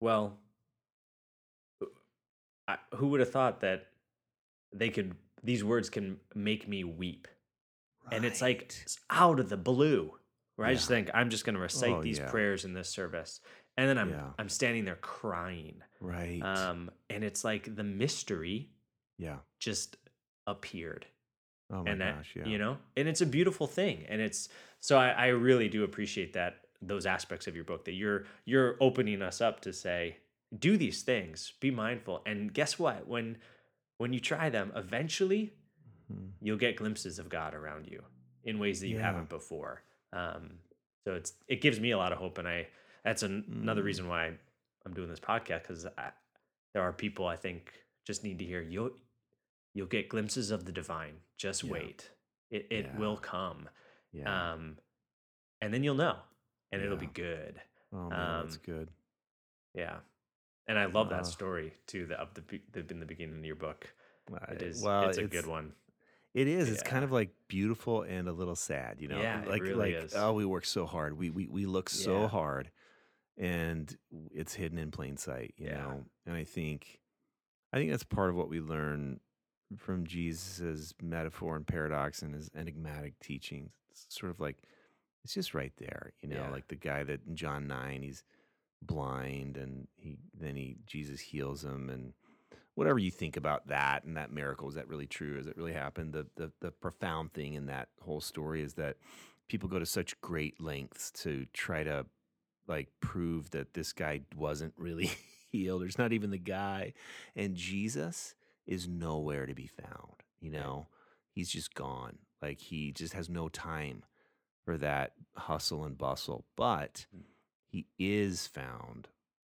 [SPEAKER 1] Well, I, who would have thought that they could, these words can make me weep. And it's like
[SPEAKER 2] Right.
[SPEAKER 1] s- out of the blue where I just think I'm just going to recite
[SPEAKER 2] Oh,
[SPEAKER 1] these
[SPEAKER 2] yeah.
[SPEAKER 1] prayers in this service. And then I'm
[SPEAKER 2] Yeah.
[SPEAKER 1] I'm standing there crying.
[SPEAKER 2] right.
[SPEAKER 1] Um and it's like the mystery
[SPEAKER 2] yeah.
[SPEAKER 1] just appeared.
[SPEAKER 2] Oh my
[SPEAKER 1] and that,
[SPEAKER 2] gosh. Yeah.
[SPEAKER 1] you know, and it's a beautiful thing. And it's so I, I really do appreciate that those aspects of your book that you're you're opening us up to say, do these things, be mindful. And guess what? When when you try them, eventually
[SPEAKER 2] Mhm.
[SPEAKER 1] you'll get glimpses of God around you in ways that you
[SPEAKER 2] Yeah.
[SPEAKER 1] haven't before. Um, So it's it gives me a lot of hope, and I that's an, another
[SPEAKER 2] Mm.
[SPEAKER 1] reason why I'm doing this podcast because there are people I think just need to hear you'll you'll get glimpses of the divine. Just
[SPEAKER 2] Yeah.
[SPEAKER 1] wait, it it
[SPEAKER 2] Yeah.
[SPEAKER 1] will come,
[SPEAKER 2] Yeah.
[SPEAKER 1] um, and then you'll know, and it'll be good.
[SPEAKER 2] oh man, that's
[SPEAKER 1] um,
[SPEAKER 2] good.
[SPEAKER 1] Yeah, and I love
[SPEAKER 2] Uh,
[SPEAKER 1] that story too. The of the, the in the beginning of your book. It is.
[SPEAKER 2] well,
[SPEAKER 1] it's a good one.
[SPEAKER 2] It is. It's kind of like beautiful and a little sad, you know.
[SPEAKER 1] Yeah,
[SPEAKER 2] like
[SPEAKER 1] really
[SPEAKER 2] like
[SPEAKER 1] is.
[SPEAKER 2] oh, we work so hard. We we we look so
[SPEAKER 1] Yeah.
[SPEAKER 2] hard, and it's hidden in plain sight, you
[SPEAKER 1] Yeah.
[SPEAKER 2] know. And I think, I think that's part of what we learn from Jesus's metaphor and paradox and his enigmatic teachings. It's sort of like it's just right there, you know.
[SPEAKER 1] Yeah.
[SPEAKER 2] Like the guy that in John nine, he's blind, and he then he Jesus heals him, and whatever you think about that and that miracle is that really true? Is it really happened? The, the the profound thing in that whole story is that people go to such great lengths to try to like prove that this guy wasn't really healed or it's not even the guy and jesus is nowhere to be found you know? He's just gone. Like he just has no time for that hustle and bustle but
[SPEAKER 1] Mm.
[SPEAKER 2] he is found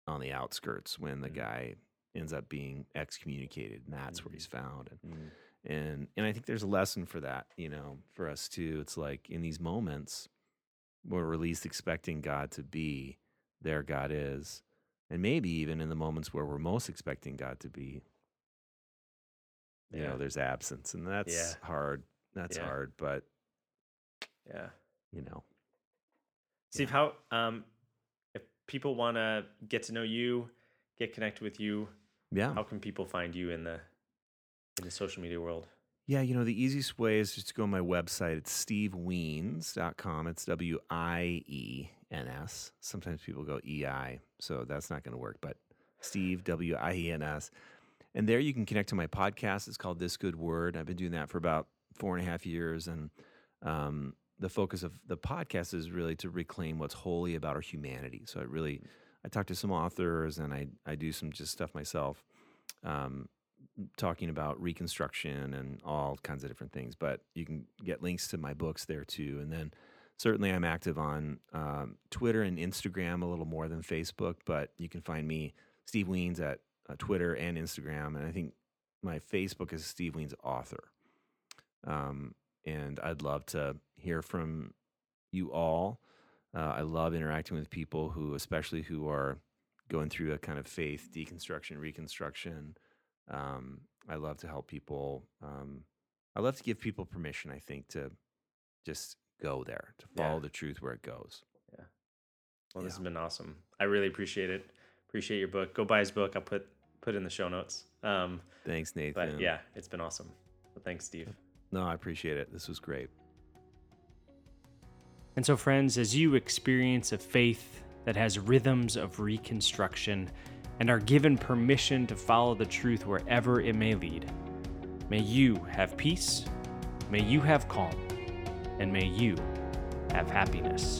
[SPEAKER 2] on the outskirts when the
[SPEAKER 1] Mm.
[SPEAKER 2] guy ends up being excommunicated and that's where he's found and
[SPEAKER 1] Mm.
[SPEAKER 2] and and I think there's a lesson for that, you know, for us too. It's like in these moments where we're least expecting God to be, there God is. And maybe even in the moments where we're most expecting God to be, you
[SPEAKER 1] Yeah.
[SPEAKER 2] know, there's absence. And that's
[SPEAKER 1] Yeah.
[SPEAKER 2] hard. That's
[SPEAKER 1] Yeah.
[SPEAKER 2] hard, but
[SPEAKER 1] Yeah.
[SPEAKER 2] you know.
[SPEAKER 1] Steve, how um, if people want to get to know you, get connected with you,
[SPEAKER 2] Yeah.
[SPEAKER 1] how can people find you in the in the social media world?
[SPEAKER 2] Yeah, you know, the easiest way is just to go on my website. It's stevewiens.com. It's W I E N S. Sometimes people go E I, so that's not going to work, but Steve, W I E N S. And there you can connect to my podcast. It's called This Good Word. I've been doing that for about four and a half years. And um, the focus of the podcast is really to reclaim what's holy about our humanity. So I really, I talk to some authors and I, I do some just stuff myself. Um, talking about reconstruction and all kinds of different things. But you can get links to my books there too. And then certainly I'm active on um, Twitter and Instagram a little more than Facebook. But you can find me, Steve Wiens, at uh, Twitter and Instagram. And I think my Facebook is Steve Wiens Author. Um, and I'd love to hear from you all. Uh, I love interacting with people who, especially who are going through a kind of faith deconstruction, reconstruction. Um, I love to help people. Um, I love to give people permission, I think, to just go there, to follow
[SPEAKER 1] Yeah.
[SPEAKER 2] the truth where it goes. Yeah.
[SPEAKER 1] Well, this
[SPEAKER 2] Yeah.
[SPEAKER 1] has been awesome. I really appreciate it. Appreciate your book. Go buy his book. I'll put put in the show notes. Um,
[SPEAKER 2] Thanks, Nathan.
[SPEAKER 1] but yeah, it's been awesome. So thanks, Steve.
[SPEAKER 2] No, I appreciate it. This was great.
[SPEAKER 1] And so, friends, as you experience a faith that has rhythms of reconstruction and are given permission to follow the truth wherever it may lead, may you have peace, may you have calm, and may you have happiness.